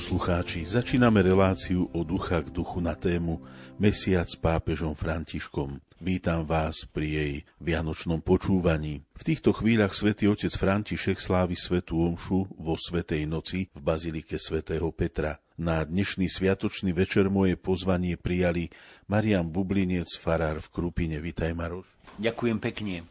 Poslucháči, začíname reláciu o ducha k duchu na tému Mesiac s pápežom Františkom. Vítam vás pri jej vianočnom počúvaní. V týchto chvíľach svätý otec František slávi svetú omšu vo Svetej noci v Bazilike svätého Petra. Na dnešný sviatočný večer moje pozvanie prijali Marian Bublinec, farár v Krupine. Vítaj, Maroš. Ďakujem pekne.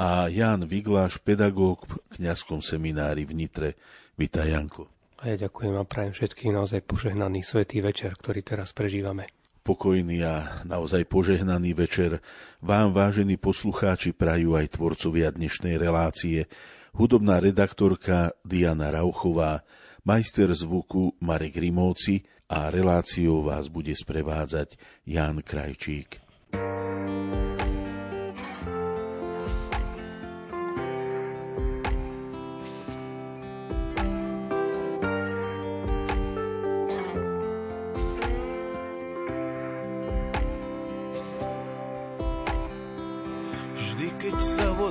A Jan Vigláš, pedagóg v kňazskom seminári v Nitre. Vítaj, Janko. A ja ďakujem a prajem všetkým naozaj požehnaný svetý večer, ktorý teraz prežívame. Pokojný a naozaj požehnaný večer vám, vážení poslucháči, prajú aj tvorcovia dnešnej relácie, hudobná redaktorka Diana Rauchová, majster zvuku Marek Rimóci a reláciou vás bude sprevádzať Jan Krajčík.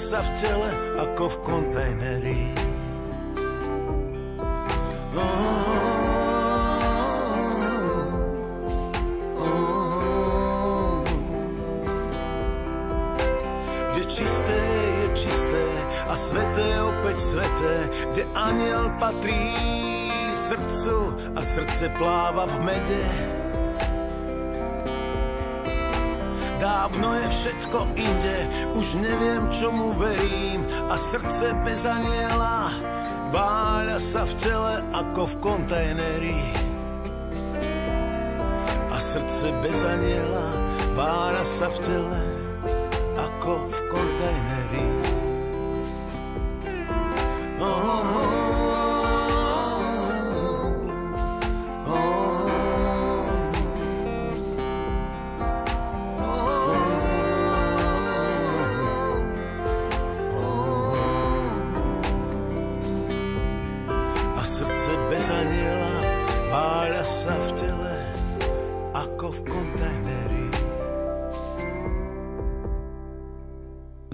sa v tele ako v kontajneri. Kde čisté je čisté a sveté opäť sveté, kde aniel patrí srdcu a srdce pláva v mede. Dávno je všetko inde, už neviem, čomu verím. A srdce bez aniela Váľa sa v tele ako v kontajneri. A srdce bez aniela Váľa sa v tele ako v kontajneri. Oh, oh, oh.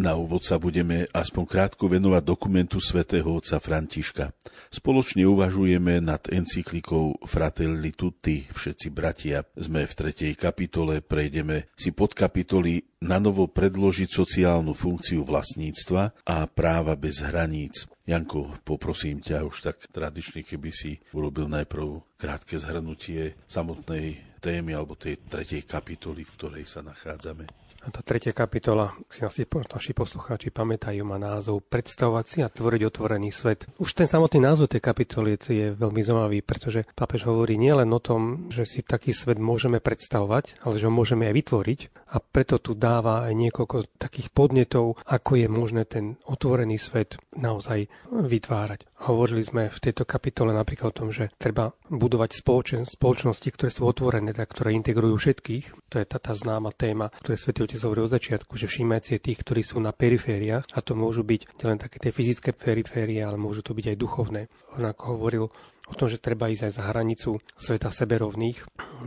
Na úvod sa budeme aspoň krátko venovať dokumentu svätého otca Františka. Spoločne uvažujeme nad encyklikou Fratelli Tutti, všetci bratia. Sme v tretej kapitole, prejdeme si pod kapitoly na novo predložiť sociálnu funkciu vlastníctva a práva bez hraníc. Janko, poprosím ťa už tak tradične, keby si urobil najprv krátke zhrnutie samotnej témy alebo tej tretej kapitoly, v ktorej sa nachádzame. Tá tretia kapitola, si asi naši poslucháči pamätajú, má názov Predstavovať si a tvoriť otvorený svet. Už ten samotný názov tej kapitoly je veľmi zaujímavý, pretože pápež hovorí nielen o tom, že si taký svet môžeme predstavovať, ale že ho môžeme aj vytvoriť. A preto tu dáva aj niekoľko takých podnetov, ako je možné ten otvorený svet naozaj vytvárať. Hovorili sme v tejto kapitole napríklad o tom, že treba budovať spoločen, spoločnosti, ktoré sú otvorené, tak, ktoré integrujú všetkých. To je tá, tá známa téma, ktoré Svetý Otec hovorí od začiatku, že všímajte si tých, ktorí sú na perifériách a to môžu byť len také tie fyzické periférie, ale môžu to byť aj duchovné. On ako hovoril o tom, že treba ísť aj za hranicu sveta seberovných,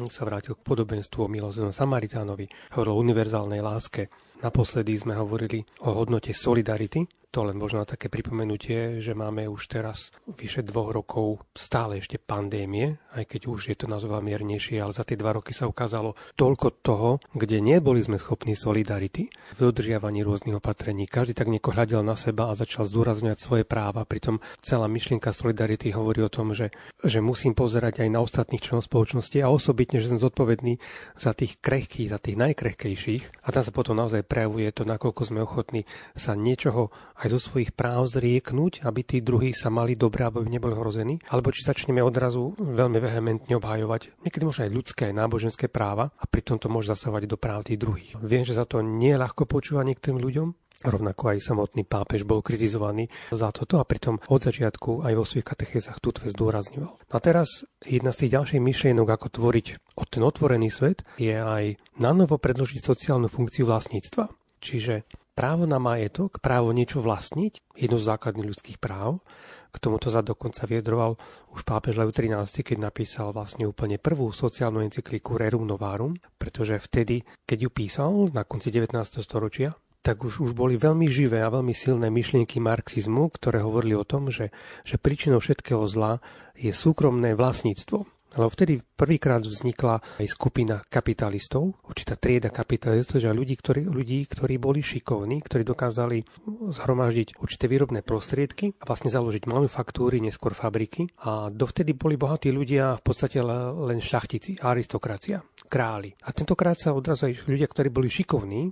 sa vrátil k podobenstvu o milosrdnom Samaritánovi, hovoril o univerzálnej láske. Naposledy sme hovorili o hodnote solidarity, to len možno také pripomenutie, že máme už teraz vyše dvoch rokov stále ešte pandémie, aj keď už je to nazva miernejšie, ale za tie dva roky sa ukázalo toľko toho, kde neboli sme schopní solidarity v dodržiavaní rôznych opatrení. Každý tak nieko hľadel na seba a začal zdôrazňovať svoje práva. Pritom celá myšlienka solidarity hovorí o tom, že, že musím pozerať aj na ostatných členov spoločnosti a osobitne, že som zodpovedný za tých krehkých, za tých najkrehkejších. A tam sa potom naozaj prejavuje to, nakoľko sme ochotní sa niečoho aj zo svojich práv zrieknúť, aby tí druhí sa mali dobré, aby neboli hrození, alebo či začneme odrazu veľmi vehementne obhajovať niekedy možno aj ľudské, náboženské práva a pritom to môže zasávať do práv tých druhých. Viem, že za to nie je ľahko počúvať niektorým ľuďom, Rovnako aj samotný pápež bol kritizovaný za toto a pritom od začiatku aj vo svojich katechézach túto zdôrazňoval. A teraz jedna z tých ďalších myšlienok, ako tvoriť od ten otvorený svet, je aj na novo predložiť sociálnu funkciu vlastníctva. Čiže právo na majetok, právo niečo vlastniť, jedno z základných ľudských práv. K tomuto sa dokonca viedroval už pápež Leo XIII, keď napísal vlastne úplne prvú sociálnu encykliku Rerum Novarum, pretože vtedy, keď ju písal na konci 19. storočia, tak už, už boli veľmi živé a veľmi silné myšlienky marxizmu, ktoré hovorili o tom, že, že príčinou všetkého zla je súkromné vlastníctvo. Ale vtedy prvýkrát vznikla aj skupina kapitalistov, určitá trieda kapitalistov, že ľudí ktorí, ľudí, ktorí boli šikovní, ktorí dokázali zhromaždiť určité výrobné prostriedky a vlastne založiť manufaktúry, neskôr fabriky. A dovtedy boli bohatí ľudia v podstate len šľachtici, aristokracia, králi. A tentokrát sa odrazu aj ľudia, ktorí boli šikovní,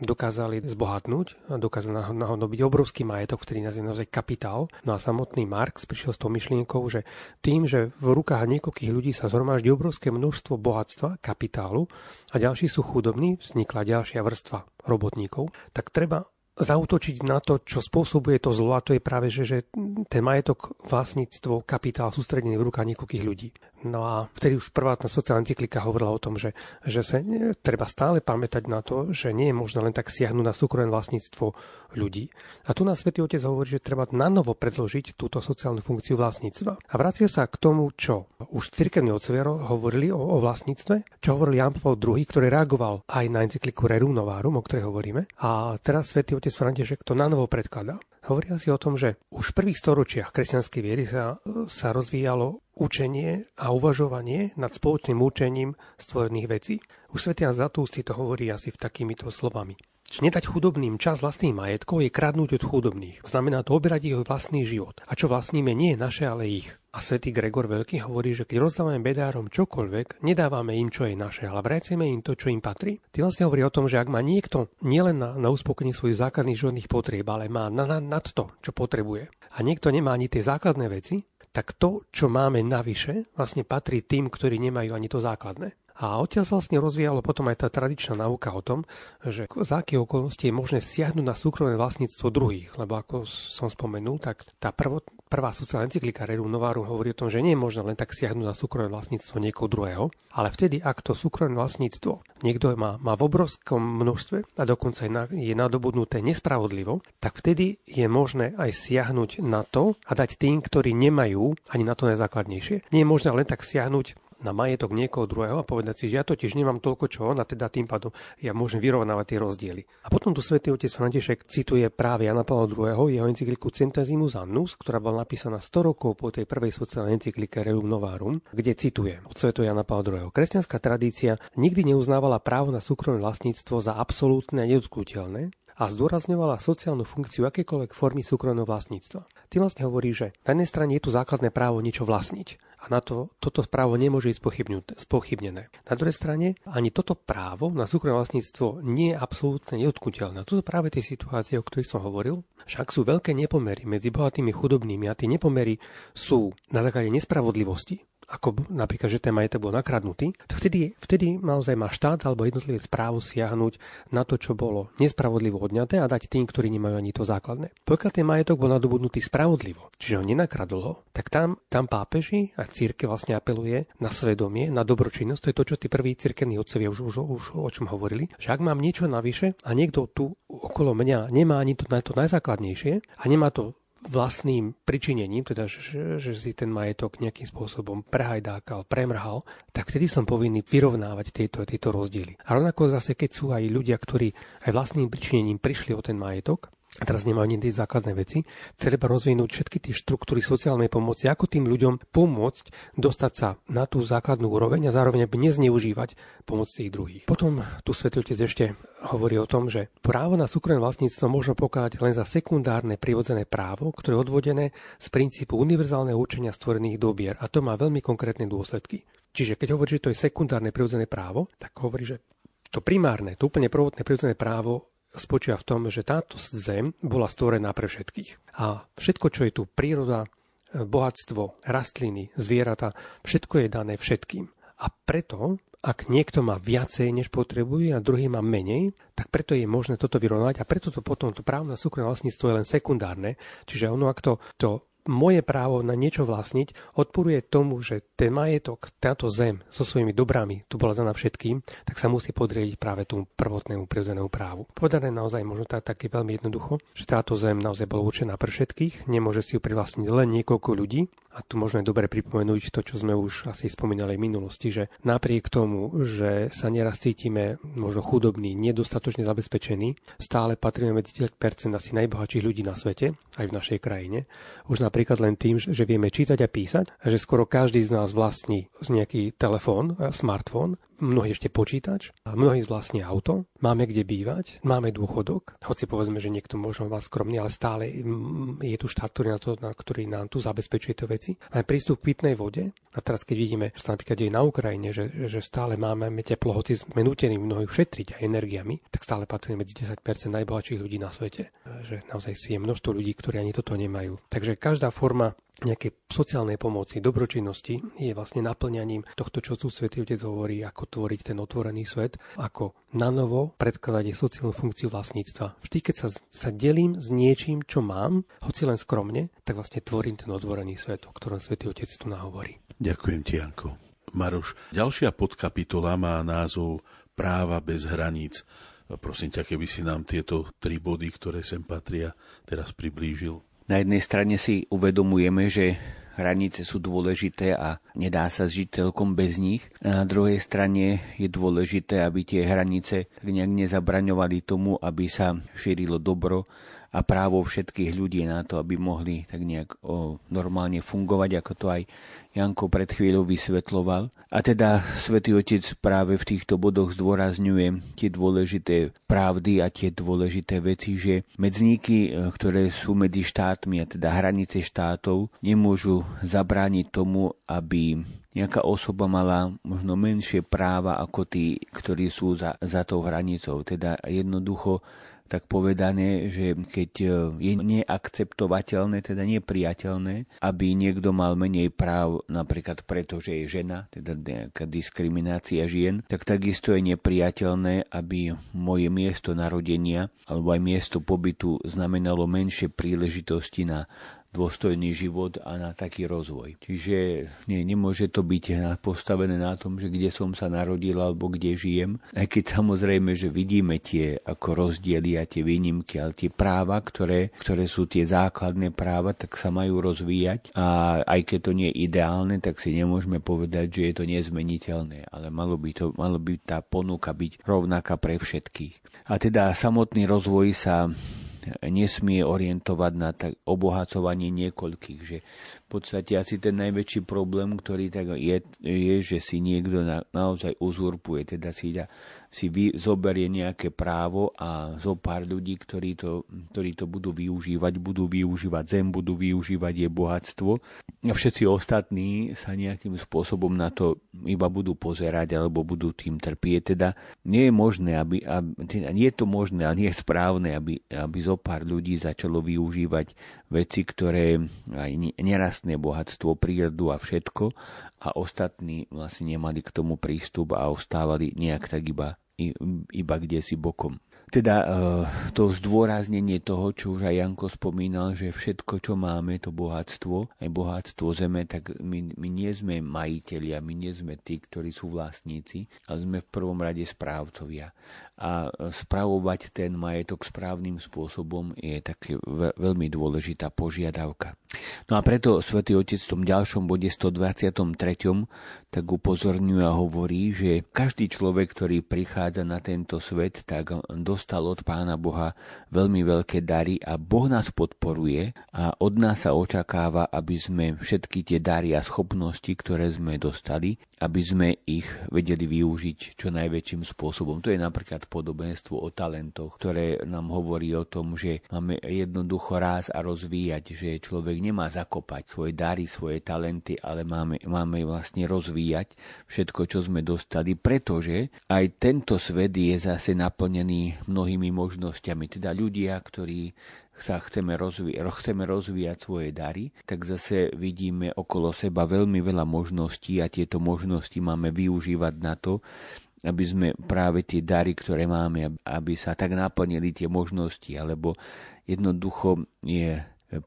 dokázali zbohatnúť a dokázali nahodnobiť obrovský majetok, ktorý nazýva naozaj kapitál. No a samotný Marx prišiel s tou myšlienkou, že tým, že v rukách niekoľkých ľudí sa zhromaždí obrovské množstvo bohatstva, kapitálu a ďalší sú chudobní, vznikla ďalšia vrstva robotníkov, tak treba zautočiť na to, čo spôsobuje to zlo, a to je práve, že, že ten majetok, vlastníctvo, kapitál sústredený v rukách niekoľkých ľudí. No a vtedy už prvá tá sociálna encyklika hovorila o tom, že, že sa treba stále pamätať na to, že nie je možné len tak siahnuť na súkromné vlastníctvo ľudí. A tu nás Svetý Otec hovorí, že treba nanovo predložiť túto sociálnu funkciu vlastníctva. A vracia sa k tomu, čo už cirkevní otcovia hovorili o, o vlastníctve, čo hovoril Jan Pavel II, ktorý reagoval aj na encykliku Rerum Novarum, o ktorej hovoríme. A teraz Svetý Otec František to nanovo predkladá. Hovoria si o tom, že už v prvých storočiach kresťanskej viery sa, sa rozvíjalo učenie a uvažovanie nad spoločným učením stvorených vecí. Už Jan Zatústi to hovorí asi v takýmito slovami. Či nedať chudobným čas vlastných majetkov je kradnúť od chudobných. Znamená to oberať ich vlastný život. A čo vlastníme nie je naše, ale ich. A svätý Gregor Veľký hovorí, že keď rozdávame bedárom čokoľvek, nedávame im, čo je naše, ale vrajceme im to, čo im patrí. Ty vlastne hovorí o tom, že ak má niekto nielen na, na uspokojenie svojich základných životných potrieb, ale má na, na, nad to, čo potrebuje, a niekto nemá ani tie základné veci, tak to, čo máme navyše, vlastne patrí tým, ktorí nemajú ani to základné. A odtiaľ sa vlastne rozvíjalo potom aj tá tradičná nauka o tom, že za aké okolnosti je možné siahnuť na súkromné vlastníctvo druhých. Lebo ako som spomenul, tak tá prvo, prvá sociálna encyklika Rerum Novarum hovorí o tom, že nie je možné len tak siahnuť na súkromné vlastníctvo niekoho druhého, ale vtedy, ak to súkromné vlastníctvo niekto má, má v obrovskom množstve a dokonca je, na, je nadobudnuté nespravodlivo, tak vtedy je možné aj siahnuť na to a dať tým, ktorí nemajú ani na to najzákladnejšie. Nie je možné len tak siahnuť na majetok niekoho druhého a povedať si, že ja totiž nemám toľko čo on a teda tým pádom ja môžem vyrovnávať tie rozdiely. A potom tu svätý otec František cituje práve Jana Pavla II. jeho encykliku Centesimus Annus, ktorá bola napísaná 100 rokov po tej prvej sociálnej encyklike Rerum Novarum, kde cituje od svetu Jana Pavla II. Kresťanská tradícia nikdy neuznávala právo na súkromné vlastníctvo za absolútne a nedotknutelné, a zdôrazňovala sociálnu funkciu akékoľvek formy súkromného vlastníctva. Tým vlastne hovorí, že na jednej strane je tu základné právo niečo vlastniť a na to toto právo nemôže ísť spochybnené. Na druhej strane ani toto právo na súkromné vlastníctvo nie je absolútne neodkuteľné. To sú práve tie situácie, o ktorých som hovoril. Však sú veľké nepomery medzi bohatými a chudobnými a tie nepomery sú na základe nespravodlivosti ako napríklad, že ten majetok bol nakradnutý, vtedy, vtedy naozaj má štát alebo jednotlivé správu siahnuť na to, čo bolo nespravodlivo odňaté a dať tým, ktorí nemajú ani to základné. Pokiaľ ten majetok bol nadobudnutý spravodlivo, čiže ho nenakradlo, tak tam, tam pápeži a círke vlastne apeluje na svedomie, na dobročinnosť. To je to, čo tí prví cirkevní otcovia už, už, už o čom hovorili. Že ak mám niečo navyše a niekto tu okolo mňa nemá ani to, to najzákladnejšie a nemá to vlastným pričinením, teda že, že si ten majetok nejakým spôsobom prehajdákal, premrhal, tak vtedy som povinný vyrovnávať tieto, tieto rozdiely. A rovnako zase, keď sú aj ľudia, ktorí aj vlastným pričinením prišli o ten majetok, teraz nemajú ani tie základné veci, treba rozvinúť všetky tie štruktúry sociálnej pomoci, ako tým ľuďom pomôcť dostať sa na tú základnú úroveň a zároveň nezneužívať pomoc tých druhých. Potom tu Svetý Otec ešte hovorí o tom, že právo na súkromné vlastníctvo možno pokladať len za sekundárne prirodzené právo, ktoré je odvodené z princípu univerzálneho učenia stvorených dobier a to má veľmi konkrétne dôsledky. Čiže keď hovorí, že to je sekundárne prirodzené právo, tak hovorí, že to primárne, to úplne prvotné prirodzené právo spočíva v tom, že táto zem bola stvorená pre všetkých. A všetko, čo je tu, príroda, bohatstvo, rastliny, zvieratá, všetko je dané všetkým. A preto, ak niekto má viacej, než potrebuje a druhý má menej, tak preto je možné toto vyrovnať a preto to potom to právo na súkromné vlastníctvo je len sekundárne. Čiže ono, ak to, to moje právo na niečo vlastniť odporuje tomu, že ten majetok, táto zem so svojimi dobrami tu bola daná všetkým, tak sa musí podriediť práve tomu prvotnému prirodzenému právu. Povedané naozaj možno tak, také veľmi jednoducho, že táto zem naozaj bola určená pre všetkých, nemôže si ju privlastniť len niekoľko ľudí, a tu možno je dobre pripomenúť to, čo sme už asi spomínali v minulosti, že napriek tomu, že sa neraz cítime možno chudobní, nedostatočne zabezpečení, stále patríme medzi 10% asi najbohatších ľudí na svete, aj v našej krajine. Už napríklad len tým, že vieme čítať a písať a že skoro každý z nás vlastní nejaký telefón, smartfón mnohí ešte počítač, a mnohí vlastne auto, máme kde bývať, máme dôchodok, hoci povedzme, že niekto možno vás skromný, ale stále mm, je tu štát, ktorý, na to, na, ktorý nám tu zabezpečuje to veci. Máme prístup k pitnej vode a teraz keď vidíme, čo sa napríklad deje na Ukrajine, že, že stále máme teplo, hoci sme nutení mnohých šetriť aj energiami, tak stále patríme medzi 10% najbohatších ľudí na svete. Že naozaj si je množstvo ľudí, ktorí ani toto nemajú. Takže každá forma nejakej sociálnej pomoci, dobročinnosti je vlastne naplňaním tohto, čo tu Svetý Otec hovorí, ako tvoriť ten otvorený svet, ako na novo predkladať sociálnu funkciu vlastníctva. Vždy, keď sa, sa delím s niečím, čo mám, hoci len skromne, tak vlastne tvorím ten otvorený svet, o ktorom Svetý Otec tu nahovorí. Ďakujem ti, Janko. Maroš, ďalšia podkapitola má názov Práva bez hraníc. Prosím ťa, keby si nám tieto tri body, ktoré sem patria, teraz priblížil. Na jednej strane si uvedomujeme, že hranice sú dôležité a nedá sa žiť celkom bez nich. Na druhej strane je dôležité, aby tie hranice nejak nezabraňovali tomu, aby sa šírilo dobro a právo všetkých ľudí na to, aby mohli tak nejak o, normálne fungovať, ako to aj Janko pred chvíľou vysvetloval. A teda svätý Otec práve v týchto bodoch zdôrazňuje tie dôležité pravdy a tie dôležité veci, že medzníky, e, ktoré sú medzi štátmi, a teda hranice štátov, nemôžu zabrániť tomu, aby nejaká osoba mala možno menšie práva ako tí, ktorí sú za, za tou hranicou. Teda jednoducho tak povedané, že keď e, je neakceptovateľné, teda nepriateľné, aby niekto mal menej práv napríklad preto, že je žena, teda nejaká diskriminácia žien, tak takisto je nepriateľné, aby moje miesto narodenia alebo aj miesto pobytu znamenalo menšie príležitosti na dôstojný život a na taký rozvoj. Čiže nie, nemôže to byť postavené na tom, že kde som sa narodil alebo kde žijem, aj keď samozrejme, že vidíme tie ako rozdiely a tie výnimky, ale tie práva, ktoré, ktoré sú tie základné práva, tak sa majú rozvíjať a aj keď to nie je ideálne, tak si nemôžeme povedať, že je to nezmeniteľné, ale malo by, to, malo by tá ponuka byť rovnaká pre všetkých. A teda samotný rozvoj sa nesmie orientovať na tak obohacovanie niekoľkých, že v podstate asi ten najväčší problém, ktorý tak je, je že si niekto na, naozaj uzurpuje, teda si, da, si vy, zoberie nejaké právo a zo pár ľudí, ktorí to, ktorí to budú využívať, budú využívať zem, budú využívať je bohatstvo a všetci ostatní sa nejakým spôsobom na to iba budú pozerať alebo budú tým trpieť. Teda nie je možné, aby, aby teda nie je to možné, ale nie je správne, aby, aby zo pár ľudí začalo využívať veci, ktoré aj nerastné bohatstvo, prírodu a všetko a ostatní vlastne nemali k tomu prístup a ostávali nejak tak iba, iba kde si bokom. Teda eh, to zdôraznenie toho, čo už aj Janko spomínal, že všetko, čo máme, to bohatstvo, aj bohatstvo zeme, tak my, my nie sme majiteľia, my nie sme tí, ktorí sú vlastníci, ale sme v prvom rade správcovia a spravovať ten majetok správnym spôsobom je také veľmi dôležitá požiadavka. No a preto svätý Otec v tom ďalšom bode 123. tak upozorňuje a hovorí, že každý človek, ktorý prichádza na tento svet, tak dostal od Pána Boha veľmi veľké dary a Boh nás podporuje a od nás sa očakáva, aby sme všetky tie dary a schopnosti, ktoré sme dostali, aby sme ich vedeli využiť čo najväčším spôsobom. To je napríklad podobenstvo o talentoch, ktoré nám hovorí o tom, že máme jednoducho raz a rozvíjať, že človek nemá zakopať svoje dary, svoje talenty, ale máme, máme vlastne rozvíjať všetko, čo sme dostali, pretože aj tento svet je zase naplnený mnohými možnosťami. Teda ľudia, ktorí sa chceme, rozví- chceme rozvíjať svoje dary, tak zase vidíme okolo seba veľmi veľa možností a tieto možnosti máme využívať na to, aby sme práve tie dary, ktoré máme, aby sa tak naplnili tie možnosti, alebo jednoducho je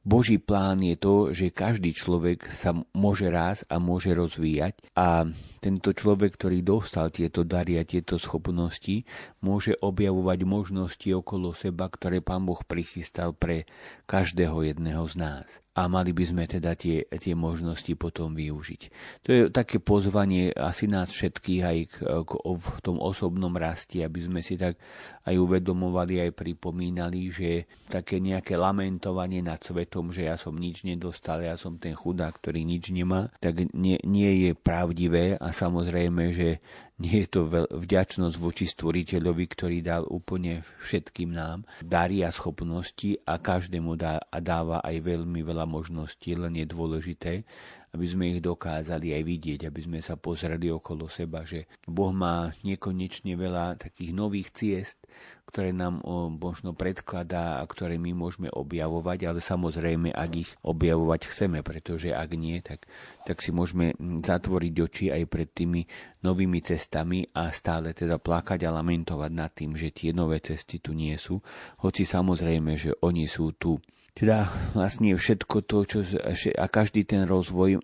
Boží plán je to, že každý človek sa môže raz a môže rozvíjať a tento človek, ktorý dostal tieto dary a tieto schopnosti, môže objavovať možnosti okolo seba, ktoré Pán Boh prichystal pre každého jedného z nás a mali by sme teda tie, tie možnosti potom využiť. To je také pozvanie asi nás všetkých aj k, k, v tom osobnom rasti, aby sme si tak aj uvedomovali, aj pripomínali, že také nejaké lamentovanie nad svetom, že ja som nič nedostal, ja som ten chudák, ktorý nič nemá, tak nie, nie je pravdivé a samozrejme, že nie je to vďačnosť voči stvoriteľovi, ktorý dal úplne všetkým nám dary a schopnosti a každému dá, a dáva aj veľmi veľa možností, len je dôležité, aby sme ich dokázali aj vidieť, aby sme sa pozreli okolo seba, že Boh má nekonečne veľa takých nových ciest, ktoré nám možno predkladá a ktoré my môžeme objavovať, ale samozrejme, ak ich objavovať chceme, pretože ak nie, tak, tak si môžeme zatvoriť oči aj pred tými novými cestami a stále teda plakať a lamentovať nad tým, že tie nové cesty tu nie sú, hoci samozrejme, že oni sú tu teda vlastne všetko to, čo, a každý ten rozvoj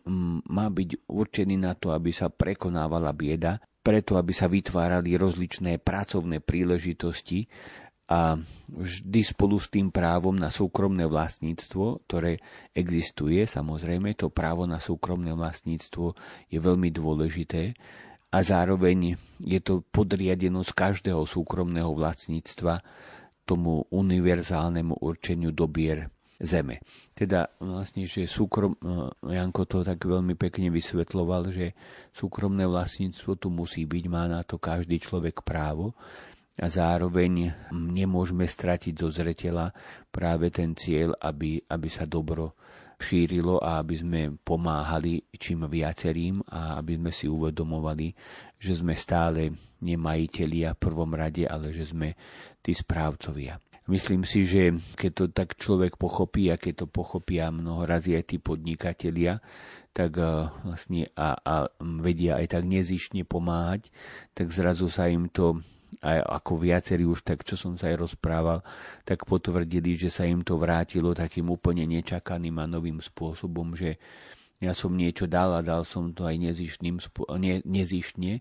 má byť určený na to, aby sa prekonávala bieda, preto aby sa vytvárali rozličné pracovné príležitosti a vždy spolu s tým právom na súkromné vlastníctvo, ktoré existuje, samozrejme to právo na súkromné vlastníctvo je veľmi dôležité a zároveň je to podriadenosť každého súkromného vlastníctva tomu univerzálnemu určeniu dobier zeme. Teda vlastne, že súkrom, eh, Janko to tak veľmi pekne vysvetloval, že súkromné vlastníctvo tu musí byť, má na to každý človek právo a zároveň nemôžeme stratiť zo zretela práve ten cieľ, aby, aby sa dobro šírilo a aby sme pomáhali čím viacerým a aby sme si uvedomovali, že sme stále nemajiteľia v prvom rade, ale že sme tí správcovia. Myslím si, že keď to tak človek pochopí a keď to pochopia mnoho razy aj tí podnikatelia, tak uh, vlastne a, a vedia aj tak nezišne pomáhať, tak zrazu sa im to a ako viacerí už tak, čo som sa aj rozprával, tak potvrdili, že sa im to vrátilo takým úplne nečakaným a novým spôsobom, že ja som niečo dal a dal som to aj nezišným, ne, nezišne,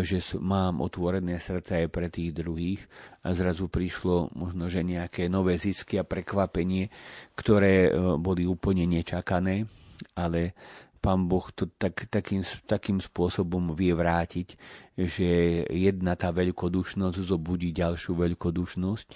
že mám otvorené srdce aj pre tých druhých. A zrazu prišlo možno, že nejaké nové zisky a prekvapenie, ktoré e, boli úplne nečakané, ale pán Boh to tak, takým, takým spôsobom vie vrátiť, že jedna tá veľkodušnosť zobudí ďalšiu veľkodušnosť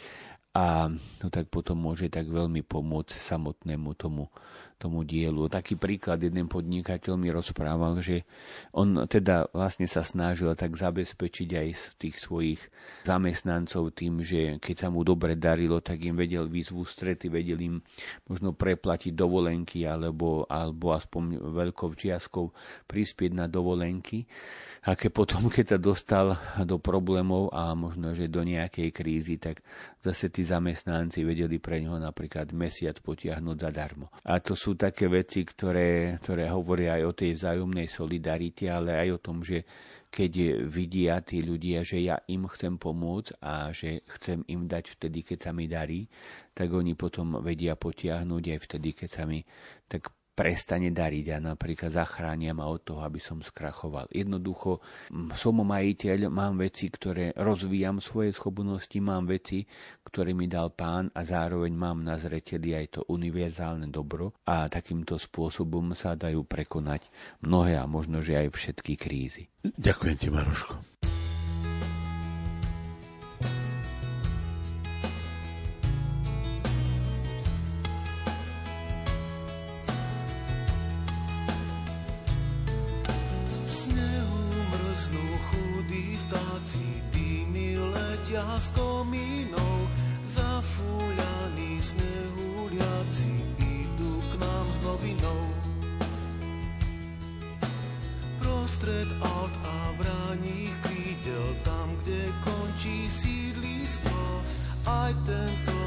a no tak potom môže tak veľmi pomôcť samotnému tomu, tomu dielu. Taký príklad jeden podnikateľ mi rozprával, že on teda vlastne sa snažil tak zabezpečiť aj tých svojich zamestnancov tým, že keď sa mu dobre darilo, tak im vedel výzvu strety, vedel im možno preplatiť dovolenky alebo, alebo aspoň veľkou čiastkou prispieť na dovolenky a keď potom, keď sa dostal do problémov a možno, že do nejakej krízy, tak zase tí zamestnanci vedeli pre neho napríklad mesiac potiahnuť zadarmo. A to sú také veci, ktoré, ktoré hovoria aj o tej vzájomnej solidarite, ale aj o tom, že keď vidia tí ľudia, že ja im chcem pomôcť a že chcem im dať vtedy, keď sa mi darí, tak oni potom vedia potiahnuť aj vtedy, keď sa mi tak prestane dariť a napríklad zachránia ma od toho, aby som skrachoval. Jednoducho som majiteľ, mám veci, ktoré rozvíjam svoje schopnosti, mám veci, ktoré mi dal pán a zároveň mám na zreteli aj to univerzálne dobro a takýmto spôsobom sa dajú prekonať mnohé a možno, že aj všetky krízy. Ďakujem ti, Maroško. S komínou, zafúľaní snehuliaci idú k nám s novinou. Prostred aut a bráních krídel, tam, kde končí sídlisko, aj tento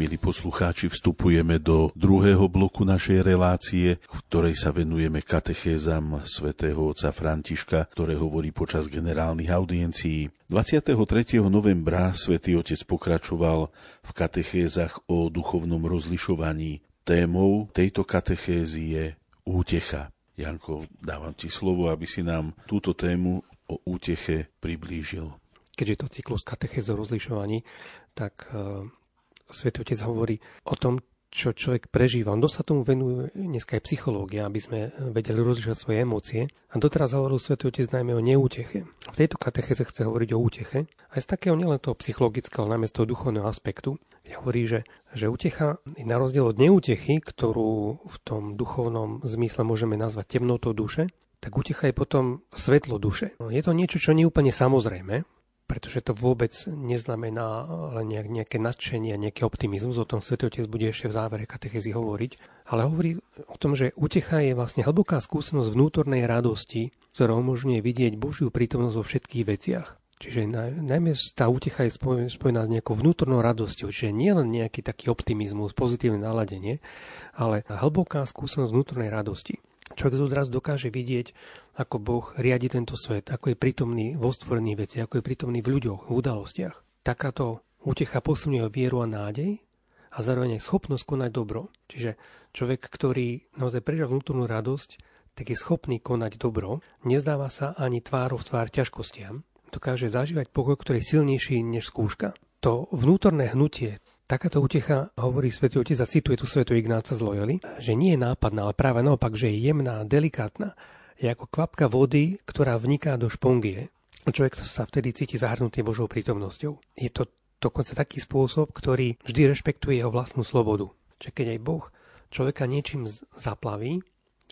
Milí poslucháči, vstupujeme do druhého bloku našej relácie, v ktorej sa venujeme katechézam svätého otca Františka, ktoré hovorí počas generálnych audiencií. 23. novembra svätý otec pokračoval v katechézach o duchovnom rozlišovaní. Témou tejto katechézy je útecha. Janko, dávam ti slovo, aby si nám túto tému o úteche priblížil. Keďže to cyklus katechézy o rozlišovaní, tak eh, Svetý Otec hovorí o tom, čo človek prežíva. On sa tomu venuje dneska aj psychológia, aby sme vedeli rozlišovať svoje emócie. A doteraz hovoril Svetý Otec najmä o neúteche. V tejto katecheze chce hovoriť o úteche, aj z takého nielen toho psychologického, ale najmä z toho duchovného aspektu. Hovorí, že, že útecha je na rozdiel od neútechy, ktorú v tom duchovnom zmysle môžeme nazvať temnotou duše, tak útecha je potom svetlo duše. Je to niečo, čo nie je úplne samozrejme, pretože to vôbec neznamená len nejaké nadšenie, nejaký optimizmus, o tom Svetý Otec bude ešte v závere katechezy hovoriť, ale hovorí o tom, že útecha je vlastne hlboká skúsenosť vnútornej radosti, ktorá umožňuje vidieť Božiu prítomnosť vo všetkých veciach. Čiže najmä tá útecha je spojená s nejakou vnútornou radosťou, čiže nie len nejaký taký optimizmus, pozitívne naladenie, ale hlboká skúsenosť vnútornej radosti. Človek odrazu dokáže vidieť, ako Boh riadi tento svet, ako je prítomný vo stvorených veci, ako je prítomný v ľuďoch, v udalostiach. Takáto útecha posunie vieru a nádej a zároveň aj schopnosť konať dobro. Čiže človek, ktorý naozaj prežíva vnútornú radosť, tak je schopný konať dobro, nezdáva sa ani tvárov v tvár ťažkostiam, dokáže zažívať pokoj, ktorý je silnejší než skúška. To vnútorné hnutie, Takáto útecha, hovorí svätý Otec a cituje tu svätú Ignáca z Loyoli, že nie je nápadná, ale práve naopak, že je jemná, delikátna. Je ako kvapka vody, ktorá vniká do špongie. Človek sa vtedy cíti zahrnutý Božou prítomnosťou. Je to dokonca taký spôsob, ktorý vždy rešpektuje jeho vlastnú slobodu. Čiže keď aj Boh človeka niečím zaplaví,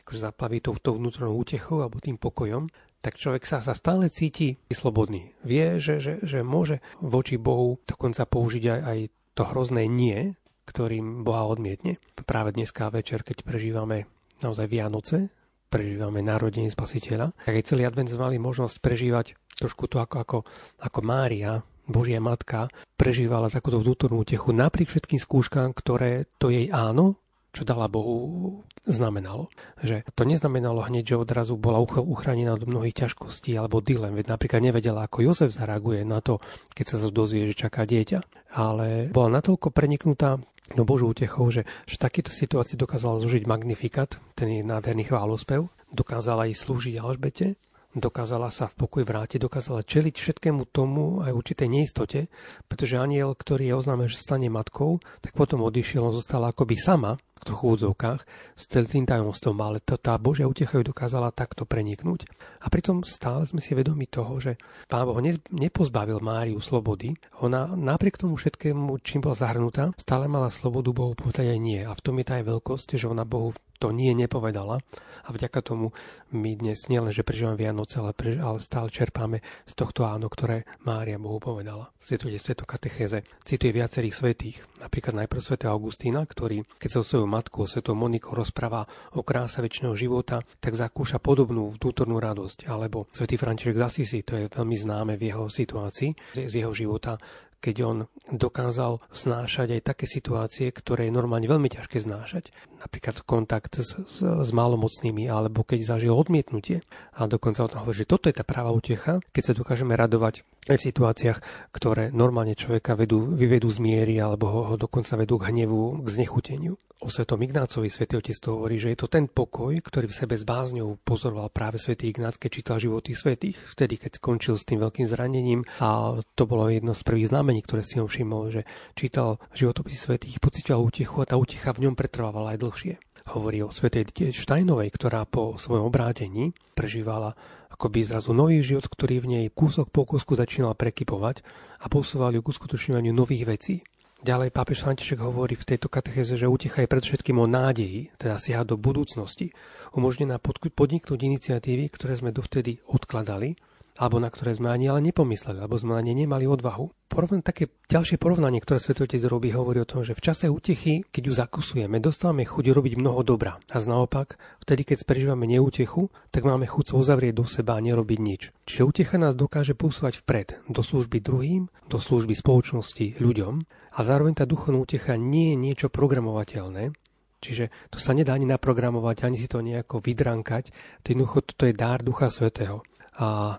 akože zaplaví to, to vnútornou útechou alebo tým pokojom, tak človek sa, sa stále cíti slobodný. Vie, že, že, že môže voči Bohu dokonca použiť aj, aj to hrozné nie, ktorým Boha odmietne. Práve dneska večer, keď prežívame naozaj Vianoce, prežívame narodenie spasiteľa, tak aj celý advent sme mali možnosť prežívať trošku to ako, ako, ako Mária, Božia matka, prežívala takúto vnútornú techu napriek všetkým skúškám, ktoré to jej áno čo dala Bohu, znamenalo. Že to neznamenalo hneď, že odrazu bola uchránená od mnohých ťažkostí alebo dilem, veď napríklad nevedela, ako Jozef zareaguje na to, keď sa dozvie, že čaká dieťa. Ale bola natoľko preniknutá no Božou útechou, že, že v takejto situácii dokázala zložiť magnifikat, ten je nádherný chválospev, dokázala aj slúžiť Alžbete, dokázala sa v pokoj vrátiť, dokázala čeliť všetkému tomu aj určitej neistote, pretože aniel, ktorý je oznáme, že stane matkou, tak potom odišiel, on zostala akoby sama v trochu údzovkách s celým tajomstvom, ale to, tá Božia utecha ju dokázala takto preniknúť. A pritom stále sme si vedomi toho, že Pán Boh nepozbavil Máriu slobody. Ona napriek tomu všetkému, čím bola zahrnutá, stále mala slobodu Bohu povedať aj nie. A v tom je tá aj veľkosť, že ona Bohu to nie nepovedala a vďaka tomu my dnes nielen, že prežívame Vianoce, ale, prež- ale stále čerpáme z tohto áno, ktoré Mária Bohu povedala. Svetuje sveto katechéze, cituje viacerých svetých, napríklad najprv svätého Augustína, ktorý, keď sa o svoju matku, svetou Monikou rozpráva o kráse väčšného života, tak zakúša podobnú vnútornú radosť. Alebo svätý František z Assisi, to je veľmi známe v jeho situácii, z jeho života, keď on dokázal znášať aj také situácie, ktoré je normálne veľmi ťažké znášať. Napríklad kontakt s, s, s malomocnými, alebo keď zažil odmietnutie. A dokonca on hovorí, že toto je tá práva utecha, keď sa dokážeme radovať aj v situáciách, ktoré normálne človeka vedú, vyvedú z miery, alebo ho, ho dokonca vedú k hnevu, k znechuteniu o svetom Ignácovi svätý Otec to hovorí, že je to ten pokoj, ktorý v sebe s bázňou pozoroval práve svätý Ignác, keď čítal životy svetých, vtedy, keď skončil s tým veľkým zranením a to bolo jedno z prvých znamení, ktoré si on všimol, že čítal životopisy svetých, pocitoval útechu a tá útecha v ňom pretrvávala aj dlhšie. Hovorí o svetej Štajnovej, ktorá po svojom obrátení prežívala akoby zrazu nový život, ktorý v nej kúsok po kúsku začínal prekypovať a posúval ju k uskutočňovaniu nových vecí. Ďalej pápež František hovorí v tejto katechéze, že útecha je predovšetkým o nádeji, teda siaha do budúcnosti, umožnená podniknúť iniciatívy, ktoré sme dovtedy odkladali alebo na ktoré sme ani ale nepomysleli, alebo sme ani nemali odvahu. Porovn- také ďalšie porovnanie, ktoré Svetotec robí, hovorí o tom, že v čase útechy, keď ju zakusujeme, dostávame chuť robiť mnoho dobra. A naopak, vtedy, keď prežívame neútechu, tak máme chuť sa uzavrieť do seba a nerobiť nič. Čiže útecha nás dokáže posúvať vpred, do služby druhým, do služby spoločnosti, ľuďom, a zároveň tá duchovná útecha nie je niečo programovateľné, Čiže to sa nedá ani naprogramovať, ani si to nejako vydrankať. Jednoducho toto je dár Ducha Svetého. A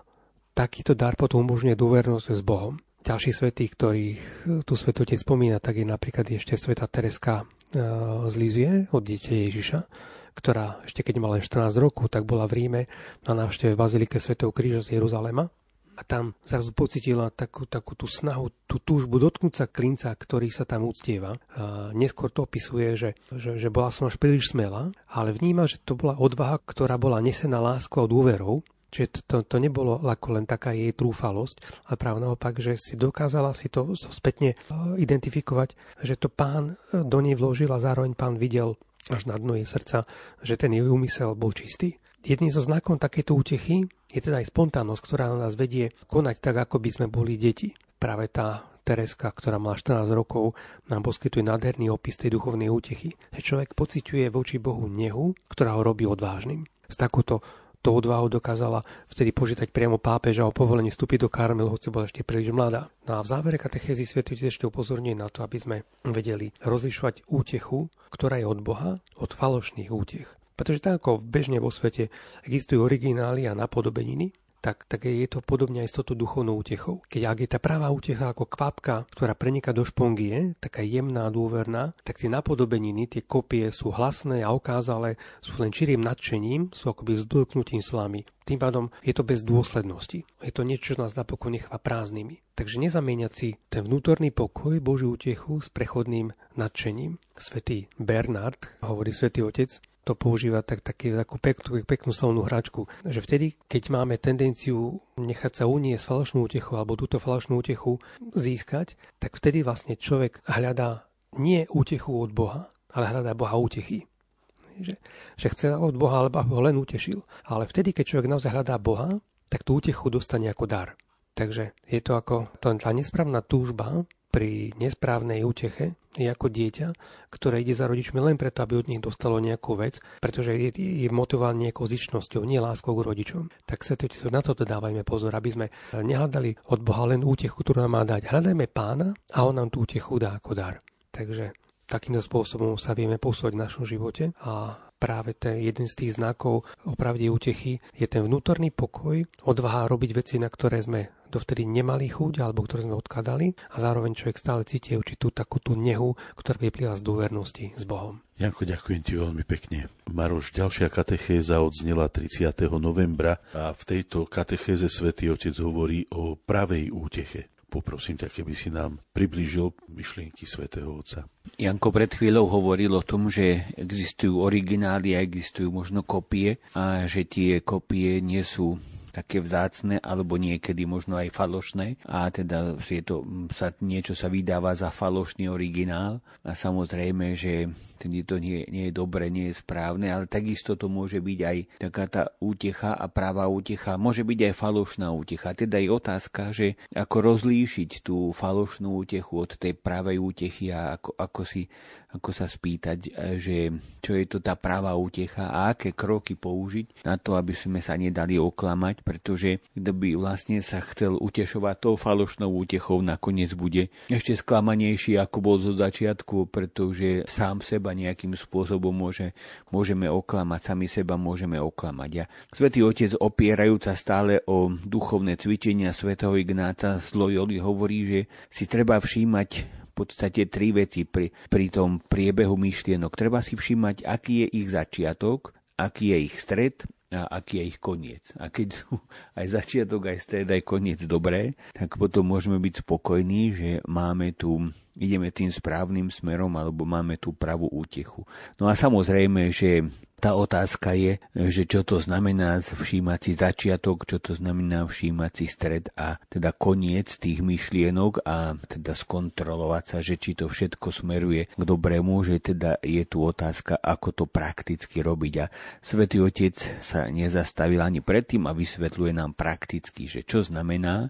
takýto dar potom umožňuje dôvernosť s Bohom. Ďalší svetí, ktorých tu svetotec spomína, tak je napríklad ešte sveta Tereska e, z Lízie od dieťa Ježiša, ktorá ešte keď mala len 14 rokov, tak bola v Ríme na návšteve Bazilike svätého Kríža z Jeruzalema a tam zrazu pocitila takú, takú tú snahu, tú túžbu dotknúť sa klinca, ktorý sa tam uctieva. A neskôr to opisuje, že, že, že bola som až príliš smelá, ale vníma, že to bola odvaha, ktorá bola nesená láskou a dôverou, Čiže to, to nebolo ako len taká jej trúfalosť, ale práve naopak, že si dokázala si to spätne e, identifikovať, že to pán e, do nej vložil a zároveň pán videl až na dno jej srdca, že ten jej úmysel bol čistý. Jedným zo znakov takéto útechy je teda aj spontánnosť, ktorá nás vedie konať tak, ako by sme boli deti. Práve tá Tereska, ktorá má 14 rokov, nám poskytuje nádherný opis tej duchovnej útechy. Že človek pociťuje voči Bohu nehu, ktorá ho robí odvážnym. S takúto to odvahu dokázala vtedy požiadať priamo pápeža o povolenie vstúpiť do Karmelu, hoci bola ešte príliš mladá. No a v závere katechézy svätý ešte upozorňuje na to, aby sme vedeli rozlišovať útechu, ktorá je od Boha, od falošných útech. Pretože tak ako bežne vo svete existujú originály a napodobeniny, tak, tak je to podobne aj s touto duchovnou útechou. Keď ak je tá práva útecha ako kvapka, ktorá preniká do špongie, taká jemná, dôverná, tak tie napodobeniny, tie kopie sú hlasné a okázale, sú len čirým nadšením, sú akoby vzblknutím slamy. Tým pádom je to bez dôslednosti. Je to niečo, čo nás napokon nechá prázdnymi. Takže nezamieňať si ten vnútorný pokoj, Božiu útechu s prechodným nadšením. Svetý Bernard, hovorí svätý Otec, to používa tak, taký, takú peknú, peknú slovnú hračku. Že vtedy, keď máme tendenciu nechať sa s falošnú útechu alebo túto falošnú útechu získať, tak vtedy vlastne človek hľadá nie útechu od Boha, ale hľadá Boha útechy. Že, že chce od Boha, alebo ho len utešil. Ale vtedy, keď človek naozaj hľadá Boha, tak tú útechu dostane ako dar. Takže je to ako tá nesprávna túžba pri nesprávnej úteche je ako dieťa, ktoré ide za rodičmi len preto, aby od nich dostalo nejakú vec, pretože je, je motivované nejakou zičnosťou, nie láskou k rodičom. Tak sa na toto dávajme pozor, aby sme nehľadali od Boha len útechu, ktorú nám má dať. Hľadajme pána a on nám tú útechu dá ako dar. Takže takýmto spôsobom sa vieme posúvať v našom živote a práve ten jeden z tých znakov opravde útechy je ten vnútorný pokoj, odvaha robiť veci, na ktoré sme dovtedy nemali chuť alebo ktoré sme odkladali a zároveň človek stále cíti určitú takú tú nehu, ktorá vyplýva z dôvernosti s Bohom. Janko, ďakujem ti veľmi pekne. Maroš, ďalšia katechéza odznela 30. novembra a v tejto katechéze svätý Otec hovorí o pravej úteche. Poprosím ťa, keby si nám priblížil myšlienky svätého Otca. Janko pred chvíľou hovoril o tom, že existujú originály a existujú možno kopie a že tie kopie nie sú také vzácne alebo niekedy možno aj falošné a teda je to, sa, niečo sa vydáva za falošný originál a samozrejme, že tedy to nie, nie je dobre, nie je správne, ale takisto to môže byť aj taká tá útecha a práva útecha, môže byť aj falošná útecha. Teda je otázka, že ako rozlíšiť tú falošnú útechu od tej pravej útechy a ako, ako, si, ako sa spýtať, že čo je to tá práva útecha a aké kroky použiť na to, aby sme sa nedali oklamať, pretože kto by vlastne sa chcel utešovať tou falošnou útechou, nakoniec bude ešte sklamanejší, ako bol zo začiatku, pretože sám seba seba nejakým spôsobom môže, môžeme oklamať, sami seba môžeme oklamať. A Svetý Otec opierajúca stále o duchovné cvičenia svätého Ignáca z Loyoli hovorí, že si treba všímať v podstate tri veci pri, pri tom priebehu myšlienok. Treba si všímať, aký je ich začiatok, aký je ich stred a aký je ich koniec. A keď sú aj začiatok, aj stred, aj koniec dobré, tak potom môžeme byť spokojní, že máme tu ideme tým správnym smerom alebo máme tú pravú útechu. No a samozrejme, že tá otázka je, že čo to znamená všímať si začiatok, čo to znamená všímať stred a teda koniec tých myšlienok a teda skontrolovať sa, že či to všetko smeruje k dobrému, že teda je tu otázka, ako to prakticky robiť. A Svetý Otec sa nezastavil ani predtým a vysvetľuje nám prakticky, že čo znamená,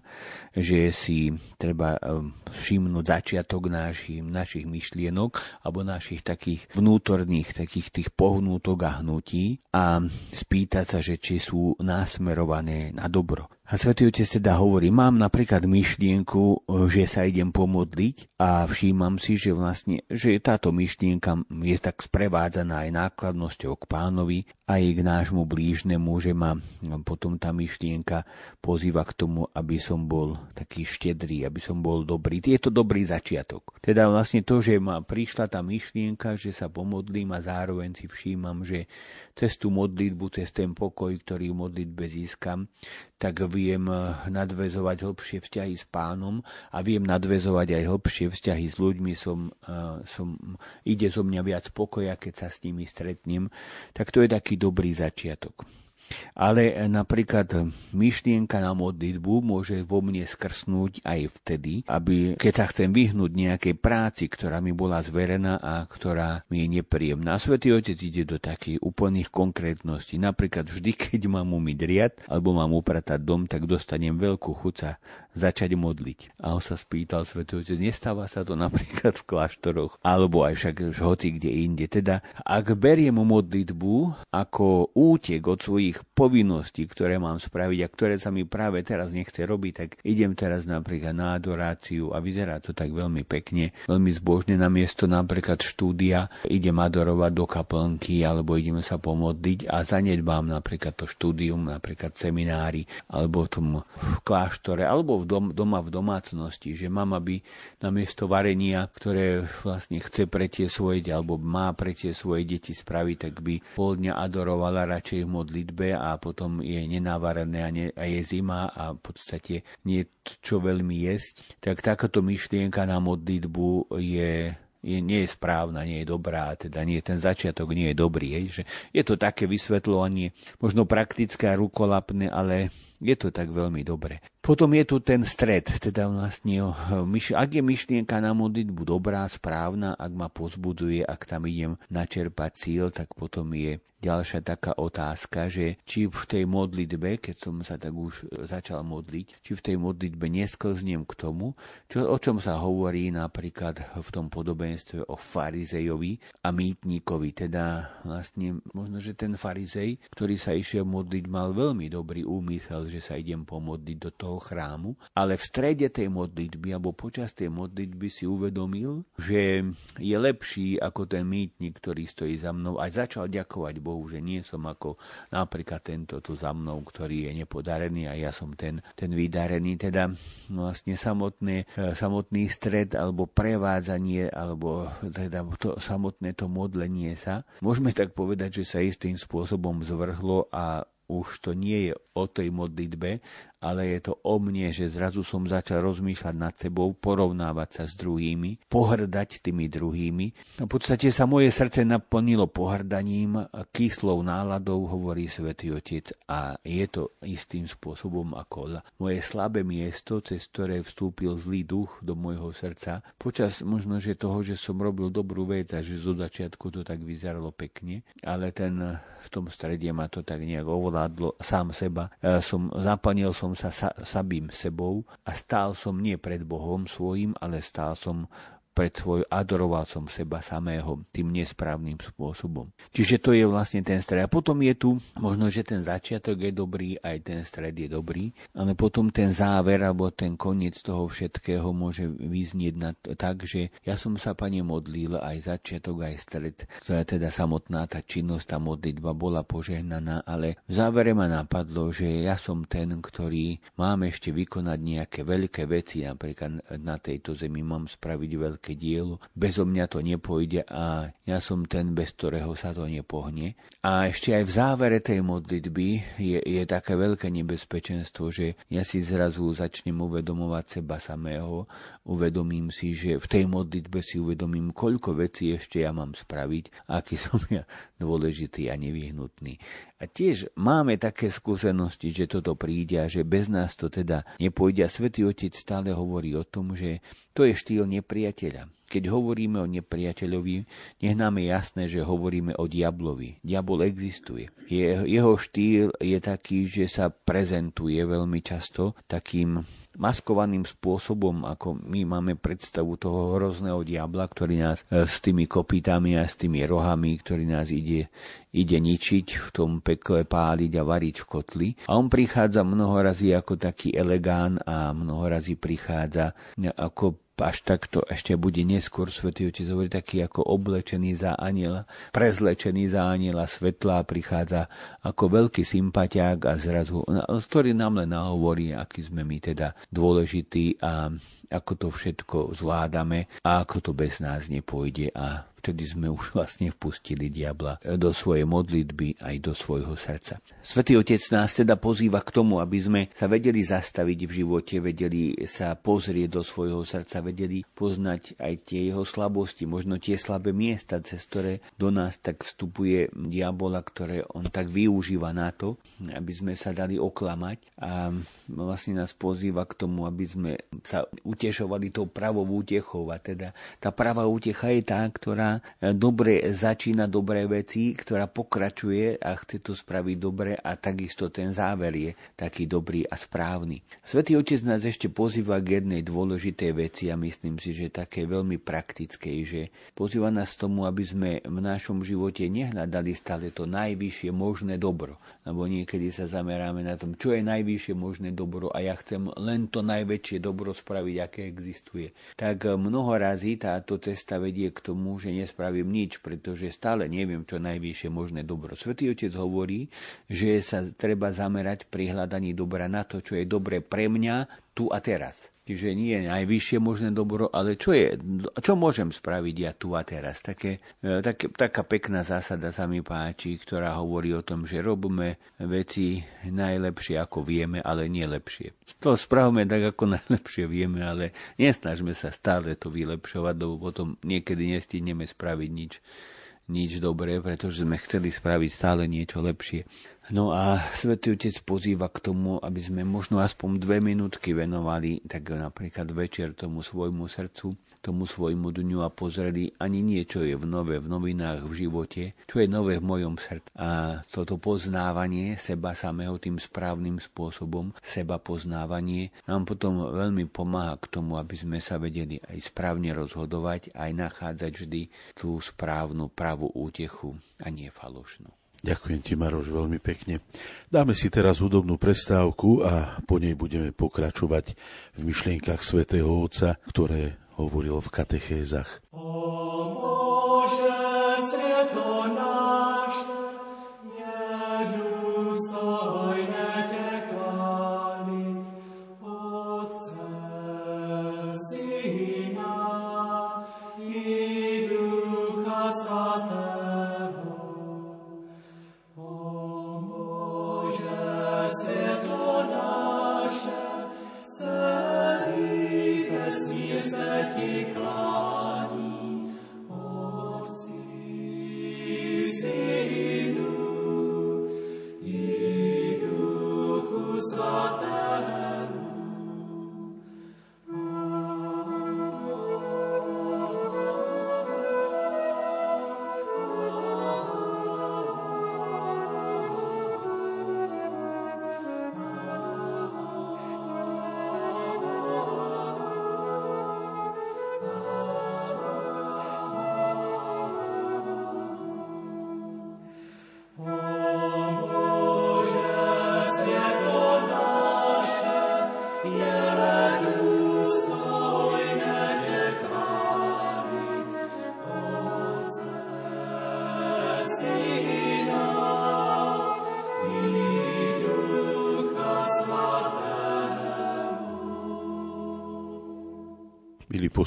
že si treba ehm, všimnúť začiatok našich, našich myšlienok alebo našich takých vnútorných, takých tých pohnútok a hnutí a spýtať sa, že či sú nasmerované na dobro. A Svetý Otec teda hovorí, mám napríklad myšlienku, že sa idem pomodliť a všímam si, že vlastne, že táto myšlienka je tak sprevádzaná aj nákladnosťou k pánovi, aj k nášmu blížnemu, že ma potom tá myšlienka pozýva k tomu, aby som bol taký štedrý, aby som bol dobrý. Je to dobrý začiatok. Teda vlastne to, že ma prišla tá myšlienka, že sa pomodlím a zároveň si všímam, že cez tú modlitbu, cez ten pokoj, ktorý v modlitbe získam, tak viem eh, nadvezovať hlbšie vzťahy s pánom a viem nadvezovať aj hlbšie vzťahy s ľuďmi. Som, eh, som, ide zo mňa viac pokoja, keď sa s nimi stretnem. Tak to je taký dobrý začiatok. Ale napríklad myšlienka na modlitbu môže vo mne skrsnúť aj vtedy, aby keď sa chcem vyhnúť nejakej práci, ktorá mi bola zverená a ktorá mi je nepríjemná. Svetý Otec ide do takých úplných konkrétností. Napríklad vždy, keď mám umyť riad alebo mám upratať dom, tak dostanem veľkú chuť sa začať modliť. A on sa spýtal Svetý Otec, nestáva sa to napríklad v kláštoroch, alebo aj však hoci kde inde. Teda, ak beriem modlitbu ako útek od svojich povinností, ktoré mám spraviť a ktoré sa mi práve teraz nechce robiť, tak idem teraz napríklad na adoráciu a vyzerá to tak veľmi pekne, veľmi zbožne. Na miesto napríklad štúdia, idem adorovať do kaplnky alebo ideme sa pomodliť a zanedbám napríklad to štúdium, napríklad seminári alebo v tom kláštore alebo v dom, doma v domácnosti, že mama by namiesto varenia, ktoré vlastne chce pre tie svoje alebo má pre tie svoje deti spraviť, tak by pol dňa adorovala radšej v modlitbe a potom je nenávarené a, ne, a je zima a v podstate nie čo veľmi jesť, tak takáto myšlienka na modlitbu je je, nie je správna, nie je dobrá, teda nie, ten začiatok nie je dobrý. Je, že je to také vysvetľovanie, možno praktické a rukolapné, ale je to tak veľmi dobre. Potom je tu ten stred, teda vlastne, ak je myšlienka na modlitbu dobrá, správna, ak ma pozbudzuje, ak tam idem načerpať cíl, tak potom je ďalšia taká otázka, že či v tej modlitbe, keď som sa tak už začal modliť, či v tej modlitbe nesklznem k tomu, čo, o čom sa hovorí napríklad v tom podobenstve o farizejovi a mýtníkovi. Teda vlastne možno, že ten farizej, ktorý sa išiel modliť, mal veľmi dobrý úmysel, že sa idem pomodliť do toho chrámu, ale v strede tej modlitby alebo počas tej modlitby si uvedomil, že je lepší ako ten mýtnik, ktorý stojí za mnou a začal ďakovať Bohu, že nie som ako napríklad tento tu za mnou, ktorý je nepodarený a ja som ten, ten vydarený. Teda vlastne samotné, e, samotný stred alebo prevádzanie alebo teda to, samotné to modlenie sa. Môžeme tak povedať, že sa istým spôsobom zvrhlo a už to nie je o tej modlitbe, ale je to o mne, že zrazu som začal rozmýšľať nad sebou, porovnávať sa s druhými, pohrdať tými druhými. V podstate sa moje srdce naplnilo pohrdaním, kyslou náladou, hovorí svätý Otec, a je to istým spôsobom ako moje slabé miesto, cez ktoré vstúpil zlý duch do môjho srdca. Počas možno, že toho, že som robil dobrú vec a že zo začiatku to tak vyzeralo pekne, ale ten v tom strede ma to tak nejak ovládlo sám seba. Ja som, zapanil som som sa, sa samým sebou a stál som nie pred Bohom svojim, ale stál som pred svoj, adoroval som seba samého tým nesprávnym spôsobom. Čiže to je vlastne ten stred. A potom je tu, možno, že ten začiatok je dobrý, aj ten stred je dobrý, ale potom ten záver alebo ten koniec toho všetkého môže vyznieť na, tak, že ja som sa, Pane, modlil aj začiatok, aj stred, ktorá teda samotná tá činnosť, tá modlitba bola požehnaná, ale v závere ma napadlo, že ja som ten, ktorý mám ešte vykonať nejaké veľké veci, napríklad na tejto zemi mám spraviť veľké veľké dielo, bezo mňa to nepôjde a ja som ten, bez ktorého sa to nepohne. A ešte aj v závere tej modlitby je, je také veľké nebezpečenstvo, že ja si zrazu začnem uvedomovať seba samého, uvedomím si, že v tej modlitbe si uvedomím, koľko vecí ešte ja mám spraviť, aký som ja dôležitý a nevyhnutný. A tiež máme také skúsenosti, že toto príde a že bez nás to teda nepôjde. A Svetý Otec stále hovorí o tom, že to je štýl nepriateľa. Keď hovoríme o nepriateľovi, nech nám je jasné, že hovoríme o diablovi. Diabol existuje. Je, jeho štýl je taký, že sa prezentuje veľmi často takým maskovaným spôsobom, ako my máme predstavu toho hrozného diabla, ktorý nás e, s tými kopítami a s tými rohami, ktorý nás ide, ide ničiť, v tom pekle páliť a variť v kotli. A on prichádza mnoho razy ako taký elegán a mnoho razy prichádza ako až takto ešte bude neskôr Svetý Otec hovorí taký ako oblečený za aniela, prezlečený za aniela svetla prichádza ako veľký sympatiák a zrazu, ktorý nám len nahovorí, aký sme my teda dôležití a ako to všetko zvládame a ako to bez nás nepôjde a vtedy sme už vlastne vpustili diabla do svojej modlitby aj do svojho srdca. Svetý Otec nás teda pozýva k tomu, aby sme sa vedeli zastaviť v živote, vedeli sa pozrieť do svojho srdca, vedeli poznať aj tie jeho slabosti, možno tie slabé miesta, cez ktoré do nás tak vstupuje diabola, ktoré on tak využíva na to, aby sme sa dali oklamať a vlastne nás pozýva k tomu, aby sme sa utešovali tou pravou útechou a teda tá pravá útecha je tá, ktorá dobre začína dobré veci, ktorá pokračuje a chce to spraviť dobre a takisto ten záver je taký dobrý a správny. Svetý Otec nás ešte pozýva k jednej dôležitej veci a myslím si, že také veľmi praktickej, že pozýva nás tomu, aby sme v našom živote nehľadali stále to najvyššie možné dobro. Lebo niekedy sa zameráme na tom, čo je najvyššie možné dobro a ja chcem len to najväčšie dobro spraviť, aké existuje. Tak mnoho razy táto cesta vedie k tomu, že nespravím nič, pretože stále neviem, čo najvyššie možné dobro. Svetý Otec hovorí, že sa treba zamerať pri hľadaní dobra na to, čo je dobre pre mňa tu a teraz. Čiže nie je najvyššie možné dobro, ale čo, je, čo môžem spraviť ja tu a teraz. Také, e, také, taká pekná zásada sa mi páči, ktorá hovorí o tom, že robíme veci najlepšie ako vieme, ale nie lepšie. To spravme tak, ako najlepšie vieme, ale nesnažme sa stále to vylepšovať, lebo potom niekedy nestihneme spraviť nič nič dobré, pretože sme chceli spraviť stále niečo lepšie. No a Svetý Otec pozýva k tomu, aby sme možno aspoň dve minútky venovali, tak napríklad večer tomu svojmu srdcu, tomu svojmu dňu a pozreli ani nie, čo je v nové v novinách v živote, čo je nové v mojom srdci. A toto poznávanie seba samého tým správnym spôsobom, seba poznávanie, nám potom veľmi pomáha k tomu, aby sme sa vedeli aj správne rozhodovať, aj nachádzať vždy tú správnu pravú útechu a nie falošnú. Ďakujem ti, Maroš, veľmi pekne. Dáme si teraz hudobnú prestávku a po nej budeme pokračovať v myšlienkach svätého Otca, ktoré hovoril v katechézach. Oh,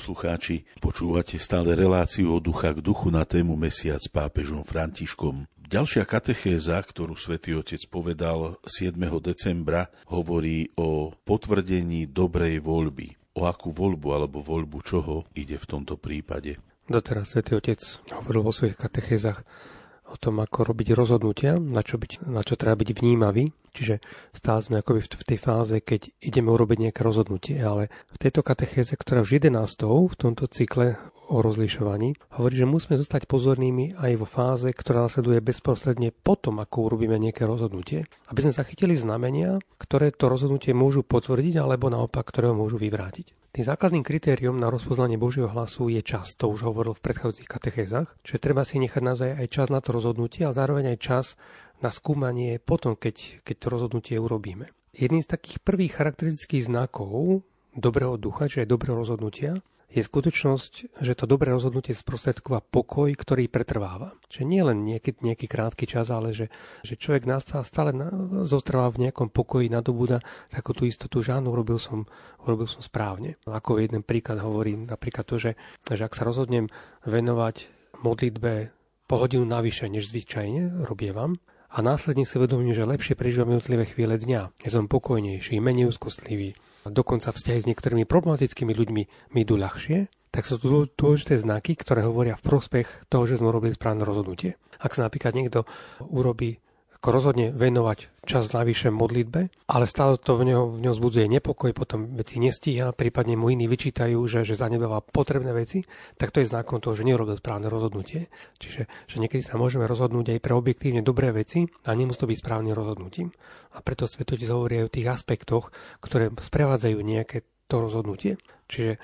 poslucháči, počúvate stále reláciu o ducha k duchu na tému Mesiac s pápežom Františkom. Ďalšia katechéza, ktorú svätý Otec povedal 7. decembra, hovorí o potvrdení dobrej voľby. O akú voľbu alebo voľbu čoho ide v tomto prípade? Doteraz svätý Otec hovoril vo svojich katechézach tom, ako robiť rozhodnutia, na čo, byť, na čo treba byť vnímavý. Čiže stále sme akoby v tej fáze, keď ideme urobiť nejaké rozhodnutie, ale v tejto katechéze, ktorá už 11. v tomto cykle o rozlišovaní, hovorí, že musíme zostať pozornými aj vo fáze, ktorá nasleduje bezprostredne potom, ako urobíme nejaké rozhodnutie, aby sme zachytili znamenia, ktoré to rozhodnutie môžu potvrdiť alebo naopak, ktoré ho môžu vyvrátiť. Tým základným kritériom na rozpoznanie Božieho hlasu je čas, to už hovoril v predchádzajúcich katechézach, čiže treba si nechať naozaj aj čas na to rozhodnutie, ale zároveň aj čas na skúmanie potom, keď, keď to rozhodnutie urobíme. Jedným z takých prvých charakteristických znakov dobrého ducha, čiže dobrého rozhodnutia, je skutočnosť, že to dobré rozhodnutie sprostredkova pokoj, ktorý pretrváva. Čiže nie len nejaký, nejaký krátky čas, ale že, že človek stále na, zotrvá v nejakom pokoji, nadobúda takú tú istotu, že urobil som, urobil som správne. Ako jeden príklad hovorí napríklad to, že, že ak sa rozhodnem venovať modlitbe po hodinu navyše, než zvyčajne robievam, a následne si vedomím, že lepšie prežívam jednotlivé chvíle dňa. Ja som pokojnejší, menej úzkostlivý, dokonca vzťahy s niektorými problematickými ľuďmi mi idú ľahšie, tak sú tu dôležité znaky, ktoré hovoria v prospech toho, že sme urobili správne rozhodnutie. Ak sa napríklad niekto urobí ako rozhodne venovať čas navyše modlitbe, ale stále to v ňom, v ňom zbudzuje nepokoj, potom veci nestíha, prípadne mu iní vyčítajú, že, že zanedbáva potrebné veci, tak to je znakom toho, že neurobil správne rozhodnutie. Čiže že niekedy sa môžeme rozhodnúť aj pre objektívne dobré veci a nemusí to byť správnym rozhodnutím. A preto svetotec hovorí aj o tých aspektoch, ktoré sprevádzajú nejaké to rozhodnutie. Čiže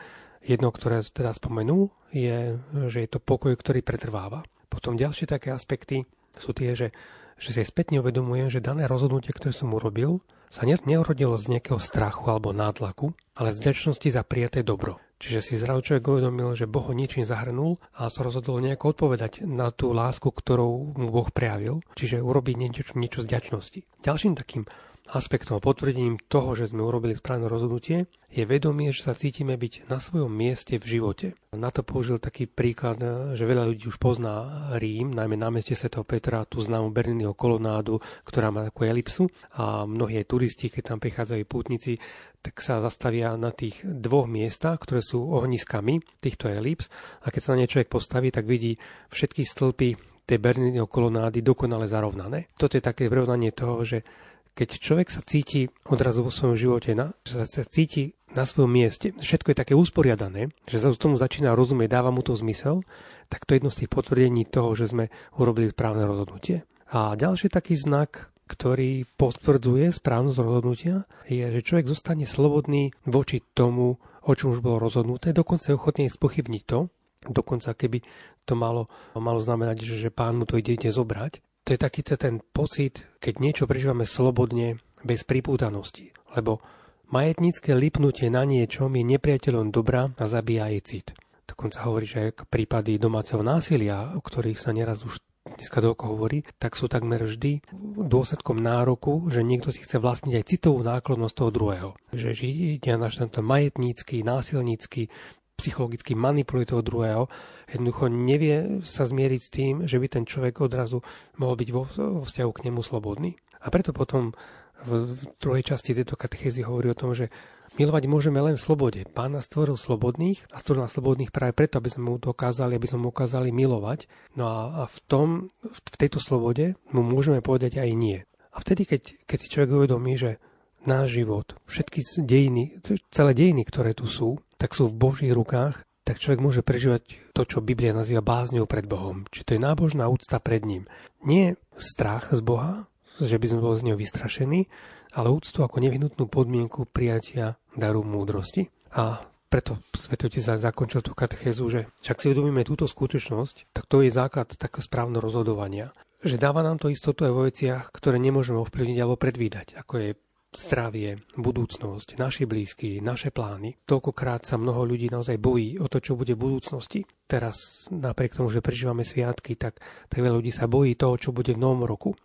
jedno, ktoré teda spomenú, je, že je to pokoj, ktorý pretrváva. Potom ďalšie také aspekty sú tie, že že si spätne uvedomujem, že dané rozhodnutie, ktoré som urobil, sa neurodilo z nejakého strachu alebo nátlaku, ale z vďačnosti za prijaté dobro. Čiže si zrazu človek uvedomil, že Boh ho ničím zahrnul a sa rozhodol nejako odpovedať na tú lásku, ktorú mu Boh prejavil, čiže urobiť niečo, niečo z vďačnosti. Ďalším takým aspektom a potvrdením toho, že sme urobili správne rozhodnutie, je vedomie, že sa cítime byť na svojom mieste v živote. Na to použil taký príklad, že veľa ľudí už pozná Rím, najmä námestie Sv. Petra, tú známu Berniniho kolonádu, ktorá má takú elipsu a mnohí aj turisti, keď tam prichádzajú pútnici, tak sa zastavia na tých dvoch miestach, ktoré sú ohniskami týchto elips a keď sa na ne človek postaví, tak vidí všetky stĺpy tej Berniniho kolonády dokonale zarovnané. Toto je také prirovnanie toho, že keď človek sa cíti odrazu vo svojom živote, na, že sa cíti na svojom mieste, všetko je také usporiadané, že sa tomu začína rozumieť, dáva mu to zmysel, tak to je jedno z tých potvrdení toho, že sme urobili správne rozhodnutie. A ďalší taký znak, ktorý potvrdzuje správnosť rozhodnutia, je, že človek zostane slobodný voči tomu, o čom už bolo rozhodnuté, dokonca je ochotný spochybniť to, dokonca keby to malo, malo znamenať, že, že pán mu to ide zobrať, to je taký ten pocit, keď niečo prežívame slobodne, bez pripútanosti. Lebo majetnícke lipnutie na niečom je nepriateľom dobra a zabíja jej cit. Dokonca hovorí, že prípady domáceho násilia, o ktorých sa neraz už dneska doko hovorí, tak sú takmer vždy dôsledkom nároku, že niekto si chce vlastniť aj citovú náklonnosť toho druhého. Že ide na tento majetnícky, násilnícky, psychologicky manipuluje toho druhého, jednoducho nevie sa zmieriť s tým, že by ten človek odrazu mohol byť vo, vo vzťahu k nemu slobodný. A preto potom v, druhej časti tejto katechézy hovorí o tom, že milovať môžeme len v slobode. Pán nás stvoril slobodných a stvoril nás slobodných práve preto, aby sme mu dokázali, aby sme mu ukázali milovať. No a, a v, tom, v tejto slobode mu môžeme povedať aj nie. A vtedy, keď, keď si človek uvedomí, že náš život, všetky dejiny, celé dejiny, ktoré tu sú, tak sú v Božích rukách, tak človek môže prežívať to, čo Biblia nazýva bázňou pred Bohom. Či to je nábožná úcta pred ním. Nie strach z Boha, že by sme boli z neho vystrašení, ale úctu ako nevyhnutnú podmienku prijatia daru múdrosti. A preto Svetotec sa zakončil tú katechézu, že však si uvedomíme túto skutočnosť, tak to je základ takého správneho rozhodovania. Že dáva nám to istotu aj vo veciach, ktoré nemôžeme ovplyvniť alebo predvídať, ako je zdravie, budúcnosť, naši blízky, naše plány. Toľkokrát sa mnoho ľudí naozaj bojí o to, čo bude v budúcnosti. Teraz, napriek tomu, že prežívame sviatky, tak, tak veľa ľudí sa bojí toho, čo bude v novom roku.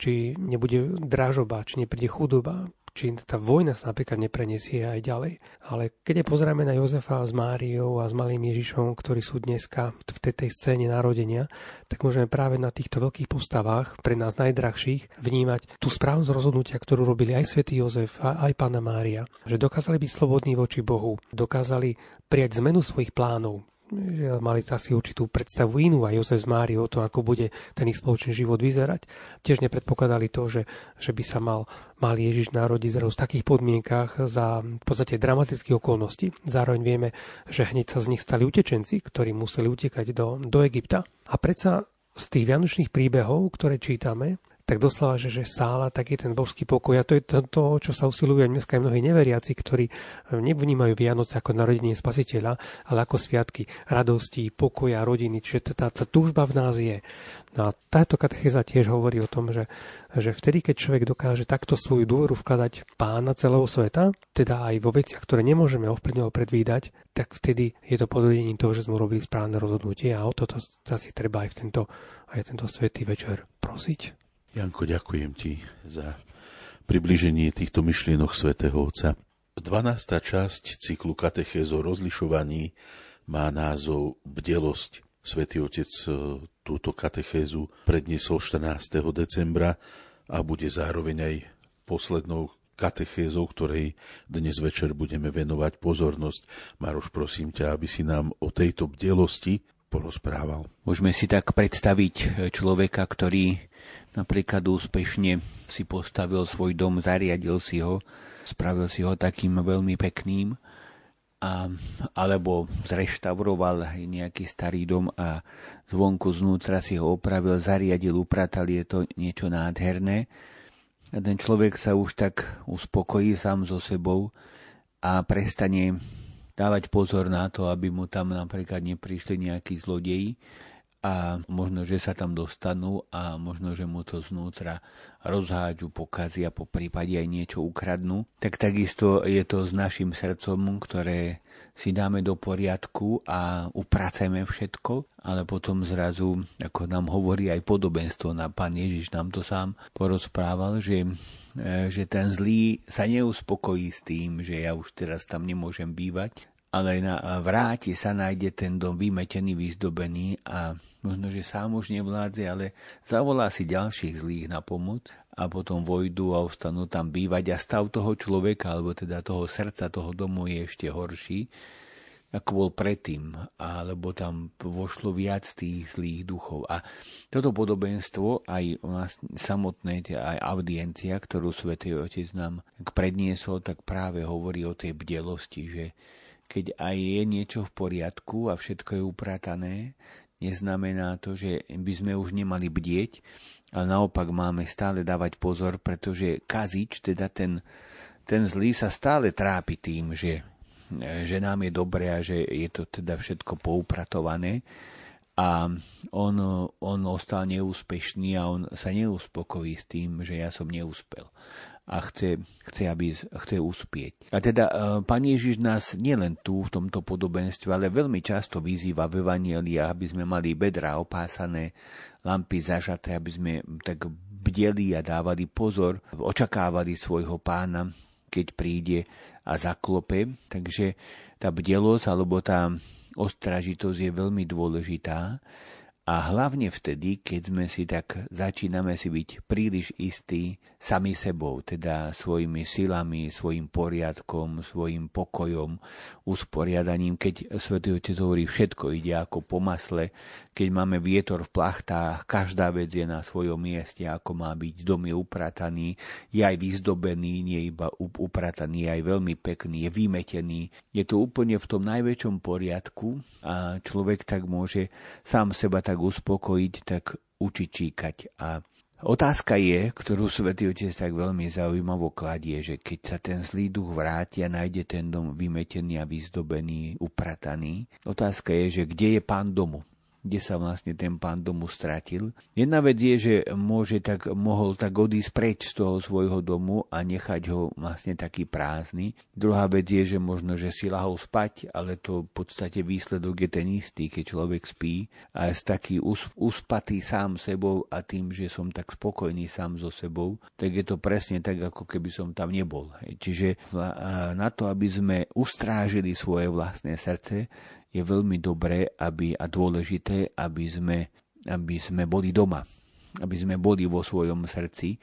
Či nebude dražoba, či nepríde chudoba, či tá vojna sa napríklad nepreniesie aj ďalej. Ale keď pozeráme na Jozefa s Máriou a s malým Ježišom, ktorí sú dneska v tej, tej scéne narodenia, tak môžeme práve na týchto veľkých postavách, pre nás najdrahších, vnímať tú správnosť rozhodnutia, ktorú robili aj svätý Jozef a aj pána Mária. Že dokázali byť slobodní voči Bohu, dokázali prijať zmenu svojich plánov, že mali asi určitú predstavu inú aj Jozef z Mári o to, ako bude ten ich spoločný život vyzerať. Tiež nepredpokladali to, že, že by sa mal, mal Ježiš narodiť zrazu v takých podmienkách za v podstate dramatických okolností. Zároveň vieme, že hneď sa z nich stali utečenci, ktorí museli utekať do, do Egypta. A predsa z tých vianočných príbehov, ktoré čítame, tak doslova, že, že sála, tak je ten božský pokoj. A to je to, to čo sa usilujú aj dneska aj mnohí neveriaci, ktorí eh, nevnímajú Vianoce ako narodenie spasiteľa, ale ako sviatky radosti, pokoja, rodiny. Čiže tá, tá túžba v nás je. No a táto katecheza tiež hovorí o tom, že, že vtedy, keď človek dokáže takto svoju dôveru vkladať pána celého sveta, teda aj vo veciach, ktoré nemôžeme ovplyvňovať predvídať, tak vtedy je to podvedením toho, že sme robili správne rozhodnutie a o toto asi treba aj v tento, aj tento svetý večer prosiť. Janko, ďakujem ti za približenie týchto myšlienok svätého Otca. 12. časť cyklu katechéz o rozlišovaní má názov Bdelosť. Svetý Otec e, túto katechézu predniesol 14. decembra a bude zároveň aj poslednou katechézou, ktorej dnes večer budeme venovať pozornosť. Maroš, prosím ťa, aby si nám o tejto bdelosti porozprával. Môžeme si tak predstaviť človeka, ktorý napríklad úspešne si postavil svoj dom, zariadil si ho, spravil si ho takým veľmi pekným, a, alebo zreštauroval nejaký starý dom a zvonku znútra si ho opravil, zariadil, upratal, je to niečo nádherné. A ten človek sa už tak uspokojí sám so sebou a prestane dávať pozor na to, aby mu tam napríklad neprišli nejakí zlodeji, a možno, že sa tam dostanú a možno, že mu to znútra rozhádžu, pokazia, po prípade aj niečo ukradnú, tak takisto je to s našim srdcom, ktoré si dáme do poriadku a upraceme všetko, ale potom zrazu, ako nám hovorí aj podobenstvo, na pán Ježiš nám to sám porozprával, že, e, že ten zlý sa neuspokojí s tým, že ja už teraz tam nemôžem bývať, ale na, vráti sa, nájde ten dom vymetený, vyzdobený a možno, že sám už nevládze, ale zavolá si ďalších zlých na pomoc a potom vojdu a ostanú tam bývať a stav toho človeka, alebo teda toho srdca toho domu je ešte horší, ako bol predtým, alebo tam vošlo viac tých zlých duchov. A toto podobenstvo, aj vlastne samotné, aj audiencia, ktorú Svetý Otec nám predniesol, tak práve hovorí o tej bdelosti, že keď aj je niečo v poriadku a všetko je upratané, neznamená to, že by sme už nemali bdieť, ale naopak máme stále dávať pozor, pretože kazič, teda ten, ten zlý sa stále trápi tým, že, že nám je dobré a že je to teda všetko poupratované. A on, on ostal neúspešný a on sa neuspokojí s tým, že ja som neúspel a chce, chce, aby, chce uspieť. A teda e, Pán Ježiš nás nielen tu v tomto podobenstve, ale veľmi často vyzýva v Evangeliách, aby sme mali bedra opásané, lampy zažaté, aby sme tak bdeli a dávali pozor, očakávali svojho pána, keď príde a zaklope. Takže tá bdelosť alebo tá ostražitosť je veľmi dôležitá a hlavne vtedy, keď sme si tak začíname si byť príliš istí sami sebou, teda svojimi silami, svojim poriadkom, svojim pokojom, usporiadaním, keď Svetý Otec hovorí, všetko ide ako po masle, keď máme vietor v plachtách, každá vec je na svojom mieste, ako má byť, dom je uprataný, je aj vyzdobený, nie iba uprataný, je aj veľmi pekný, je vymetený. Je to úplne v tom najväčšom poriadku a človek tak môže sám seba tak tak uspokojiť, tak učiť číkať. A otázka je, ktorú Svetý Otec tak veľmi zaujímavo kladie, že keď sa ten zlý duch vráti a nájde ten dom vymetený a vyzdobený, uprataný, otázka je, že kde je pán domu? Kde sa vlastne ten pán domu stratil. Jedna vec je, že môže tak, mohol tak odísť preč z toho svojho domu a nechať ho vlastne taký prázdny. Druhá vec je, že možno, že si lahol spať, ale to v podstate výsledok je ten istý, keď človek spí a je taký uspatý sám sebou a tým, že som tak spokojný sám so sebou, tak je to presne tak, ako keby som tam nebol. Čiže na to, aby sme ustrážili svoje vlastné srdce, je veľmi dobré aby, a dôležité, aby sme, aby sme boli doma, aby sme boli vo svojom srdci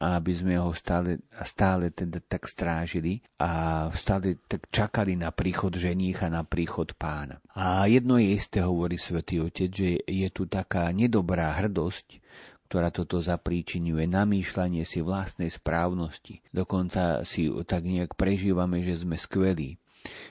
a aby sme ho stále, stále teda tak strážili a stále tak čakali na príchod ženícha, na príchod pána. A jedno je isté, hovorí svätý Otec, že je tu taká nedobrá hrdosť, ktorá toto zapríčinuje, namýšľanie si vlastnej správnosti. Dokonca si tak nejak prežívame, že sme skvelí.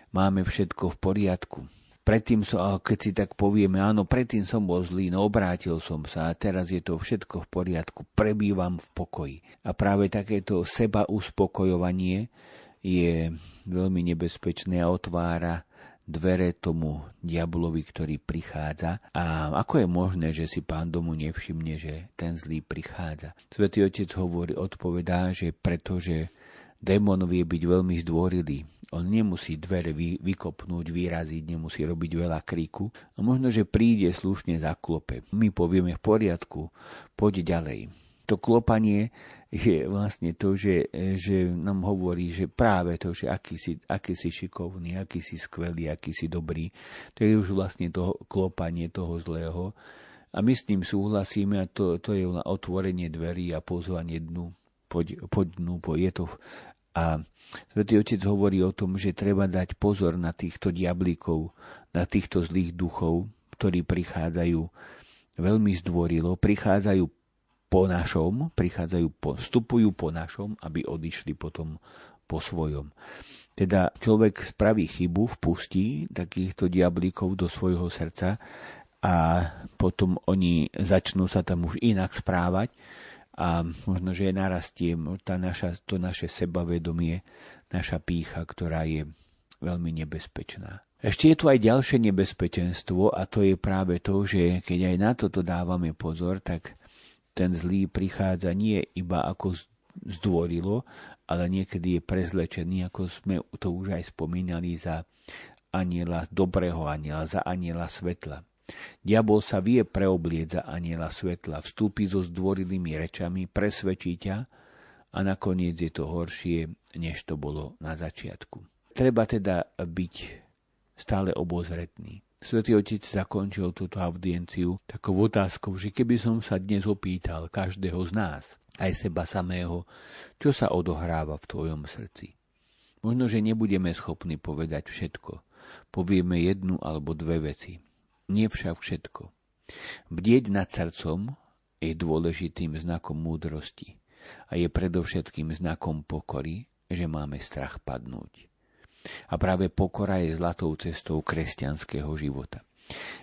Máme všetko v poriadku predtým som, keď si tak povieme, áno, predtým som bol zlý, no obrátil som sa a teraz je to všetko v poriadku, prebývam v pokoji. A práve takéto seba uspokojovanie je veľmi nebezpečné a otvára dvere tomu diablovi, ktorý prichádza. A ako je možné, že si pán domu nevšimne, že ten zlý prichádza? Svetý otec hovorí, odpovedá, že pretože démon vie byť veľmi zdvorilý, on nemusí dvere vy, vykopnúť, vyraziť, nemusí robiť veľa kríku a možno, že príde slušne za klope. My povieme v poriadku, poď ďalej. To klopanie je vlastne to, že, že nám hovorí, že práve to, že aký si, aký si šikovný, aký si skvelý, aký si dobrý, to je už vlastne to klopanie toho zlého. A my s ním súhlasíme a to, to je otvorenie dverí a pozvanie dnu. Poď, poď dnu, poď. Je to a Svetý Otec hovorí o tom, že treba dať pozor na týchto diablíkov, na týchto zlých duchov, ktorí prichádzajú veľmi zdvorilo, prichádzajú po našom, prichádzajú po, vstupujú po našom, aby odišli potom po svojom. Teda človek spraví chybu, vpustí takýchto diablíkov do svojho srdca a potom oni začnú sa tam už inak správať a možno, že narastie tá naša, to naše sebavedomie, naša pícha, ktorá je veľmi nebezpečná. Ešte je tu aj ďalšie nebezpečenstvo a to je práve to, že keď aj na toto dávame pozor, tak ten zlý prichádza nie iba ako zdvorilo, ale niekedy je prezlečený, ako sme to už aj spomínali, za aniela dobrého aniela, za aniela svetla. Diabol sa vie preoblieť za aniela svetla, vstúpi so zdvorilými rečami, presvedčí ťa a nakoniec je to horšie, než to bolo na začiatku. Treba teda byť stále obozretný. Svetý Otec zakončil túto audienciu takou otázkou, že keby som sa dnes opýtal každého z nás, aj seba samého, čo sa odohráva v tvojom srdci. Možno, že nebudeme schopní povedať všetko. Povieme jednu alebo dve veci nie však všetko. Bdieť nad srdcom je dôležitým znakom múdrosti a je predovšetkým znakom pokory, že máme strach padnúť. A práve pokora je zlatou cestou kresťanského života.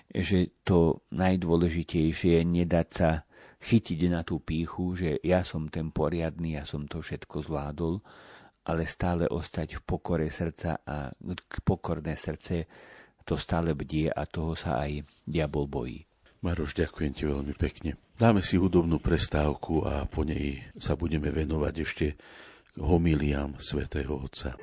Že to najdôležitejšie je nedať sa chytiť na tú píchu, že ja som ten poriadny, ja som to všetko zvládol, ale stále ostať v pokore srdca a pokorné srdce to stále bdie a toho sa aj diabol bojí. Maroš, ďakujem ti veľmi pekne. Dáme si hudobnú prestávku a po nej sa budeme venovať ešte homiliám svätého Otca.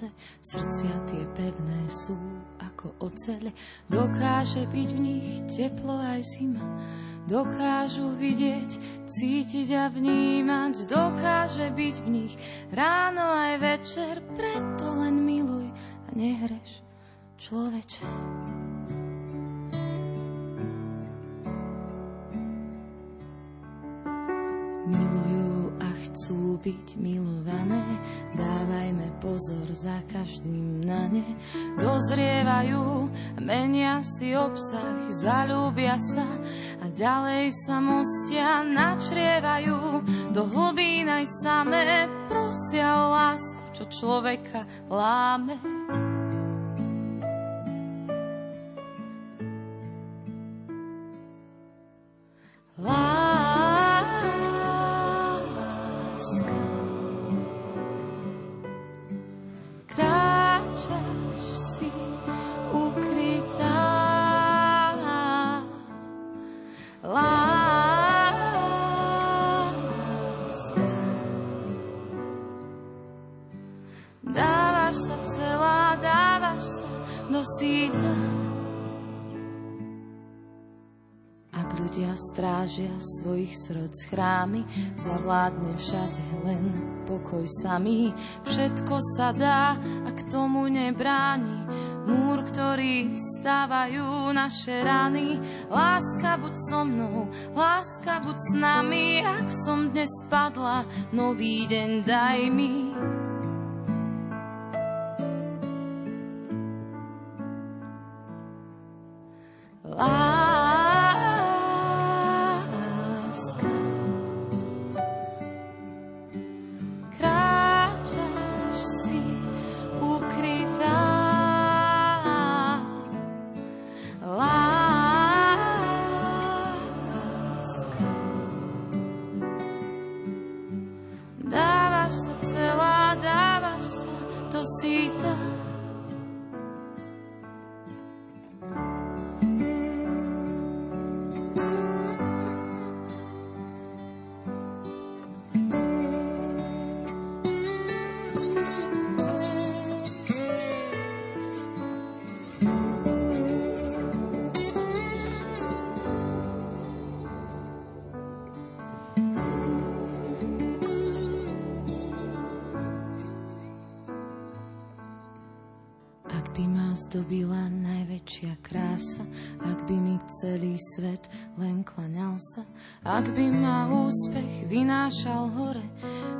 Konce, srdcia tie pevné sú ako ocele. Dokáže byť v nich teplo aj zima, dokážu vidieť, cítiť a vnímať, dokáže byť v nich ráno aj večer, preto len miluj a nehreš, človeče. Byť milované, dávajme pozor za každým na ne. Dozrievajú, menia si obsah, zalúbia sa a ďalej sa mostia načrievajú. Do hlbín aj samé prosia o lásku, čo človeka láme. Strážia svojich srdc chrámy, zavládne všade len pokoj samý. Všetko sa dá a k tomu nebráni. Múr, ktorý stávajú naše rany. Láska buď so mnou, láska buď s nami. Ak som dnes padla, nový deň daj mi. Zdobila najväčšia krása, ak by mi celý svet len klaňal sa, ak by ma úspech vynášal hore,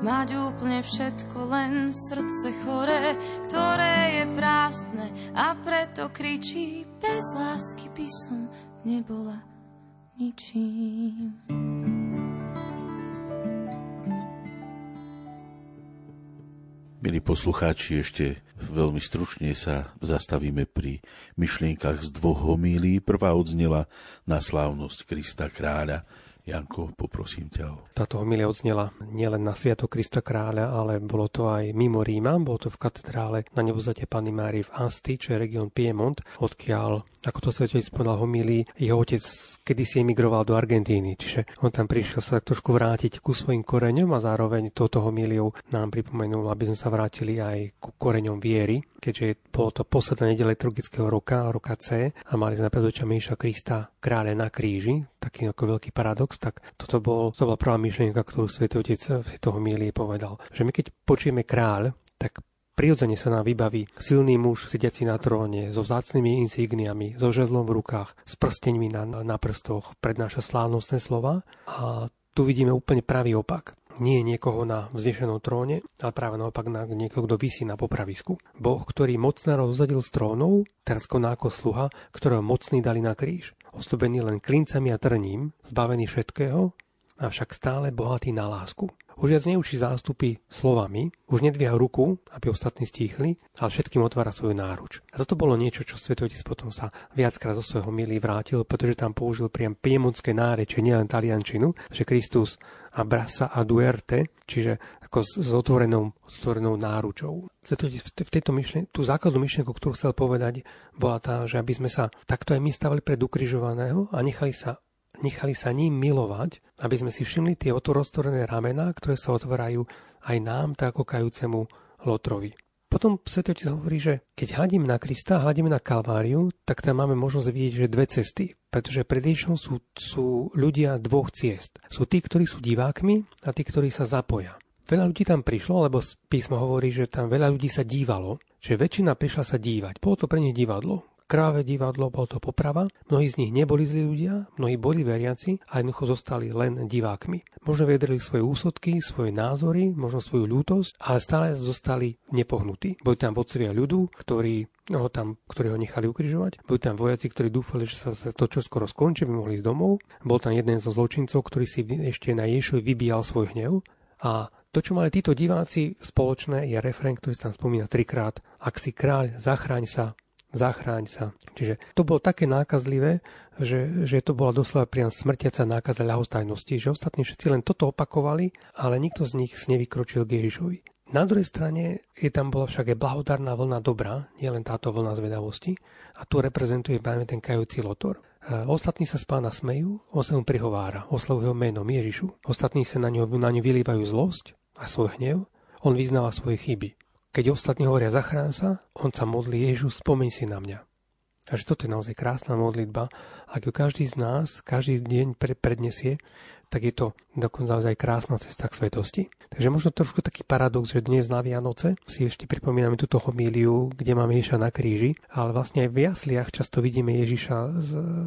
mať úplne všetko len srdce chore, ktoré je prázdne a preto kričí, bez lásky by som nebola ničím. Milí poslucháči, ešte veľmi stručne sa zastavíme pri myšlienkach z dvoch homílí. Prvá odznela na slávnosť Krista kráľa. Janko, poprosím ťa. Táto homilia odznela nielen na Sviato Krista kráľa, ale bolo to aj mimo Ríma, bolo to v katedrále na nebozate Panny Mári v Asti, čo je región Piemont, odkiaľ ako to svetec povedal homílii, jeho otec kedysi emigroval do Argentíny, čiže on tam prišiel sa tak trošku vrátiť ku svojim koreňom a zároveň toto homíliou nám pripomenul, aby sme sa vrátili aj ku koreňom viery, keďže bolo to posledná nedele liturgického roka, roka C a mali sme pred očami Ježiša Krista kráľa na kríži, taký ako veľký paradox, tak toto bol, to bola prvá myšlienka, ktorú Svetý Otec v tejto homílii povedal. Že my keď počujeme kráľ, tak Prirodzene sa nám vybaví silný muž sediaci na tróne, so vzácnými insígniami, so žezlom v rukách, s prsteňmi na, na prstoch, prednáša slávnostné slova a tu vidíme úplne pravý opak. Nie je niekoho na vznešenom tróne, ale práve naopak na niekoho, kto vysí na popravisku. Boh, ktorý mocná rozadil z trónov, teraz koná ako sluha, ktorého mocný dali na kríž. Ostobený len klincami a trním, zbavený všetkého, avšak stále bohatý na lásku. Už viac neučí zástupy slovami, už nedvíha ruku, aby ostatní stíchli, ale všetkým otvára svoju náruč. A toto bolo niečo, čo Svetotec potom sa viackrát zo svojho milí vrátil, pretože tam použil priam piemonské náreče, nielen taliančinu, že Kristus abrasa a duerte, čiže ako s, otvorenou, s otvorenou náručou. V tejto myšlen- tú základnú myšlienku, ktorú chcel povedať, bola tá, že aby sme sa takto aj my stavili pred ukrižovaného a nechali sa nechali sa ním milovať, aby sme si všimli tie otvorené ramená, ktoré sa otvárajú aj nám, tak ako kajúcemu Lotrovi. Potom Svetotec hovorí, že keď hľadíme na Krista, hľadíme na Kalváriu, tak tam máme možnosť vidieť, že dve cesty. Pretože pred Ježišom sú, sú ľudia dvoch ciest. Sú tí, ktorí sú divákmi a tí, ktorí sa zapoja. Veľa ľudí tam prišlo, lebo písmo hovorí, že tam veľa ľudí sa dívalo, že väčšina prišla sa dívať. Bolo to pre nich divadlo kráve divadlo, bol to poprava. Mnohí z nich neboli zlí ľudia, mnohí boli veriaci a jednoducho zostali len divákmi. Možno vedeli svoje úsudky, svoje názory, možno svoju ľútosť, ale stále zostali nepohnutí. Boli tam vodcovia ľudu, ktorí ho tam, ktorí ho nechali ukrižovať. Boli tam vojaci, ktorí dúfali, že sa to čo skoro skončí, by mohli ísť domov. Bol tam jeden zo zločincov, ktorý si ešte na Ježovi vybíjal svoj hnev. A to, čo mali títo diváci spoločné, je refrén, ktorý sa tam spomína trikrát. Ak si kráľ, zachráň sa, zachráň sa. Čiže to bolo také nákazlivé, že, že to bola doslova priam smrtiaca nákaza ľahostajnosti, že ostatní všetci len toto opakovali, ale nikto z nich nevykročil k Ježišovi. Na druhej strane je tam bola však aj blahodárna vlna dobra, nielen táto vlna zvedavosti, a tu reprezentuje práve ten kajúci lotor. E, ostatní sa z pána smejú, on sa mu prihovára, oslovujú ho menom Ježišu. Ostatní sa na ňo, na ňo vylievajú zlosť a svoj hnev, on vyznáva svoje chyby. Keď ostatní hovoria zachrán sa, on sa modlí Ježiš, spomeň si na mňa. Takže toto je naozaj krásna modlitba. Ak ju každý z nás, každý deň prednesie, tak je to dokonca aj krásna cesta k svetosti. Takže možno trošku taký paradox, že dnes na Vianoce si ešte pripomíname túto homíliu, kde máme Ježiša na kríži, ale vlastne aj v jasliach často vidíme Ježiša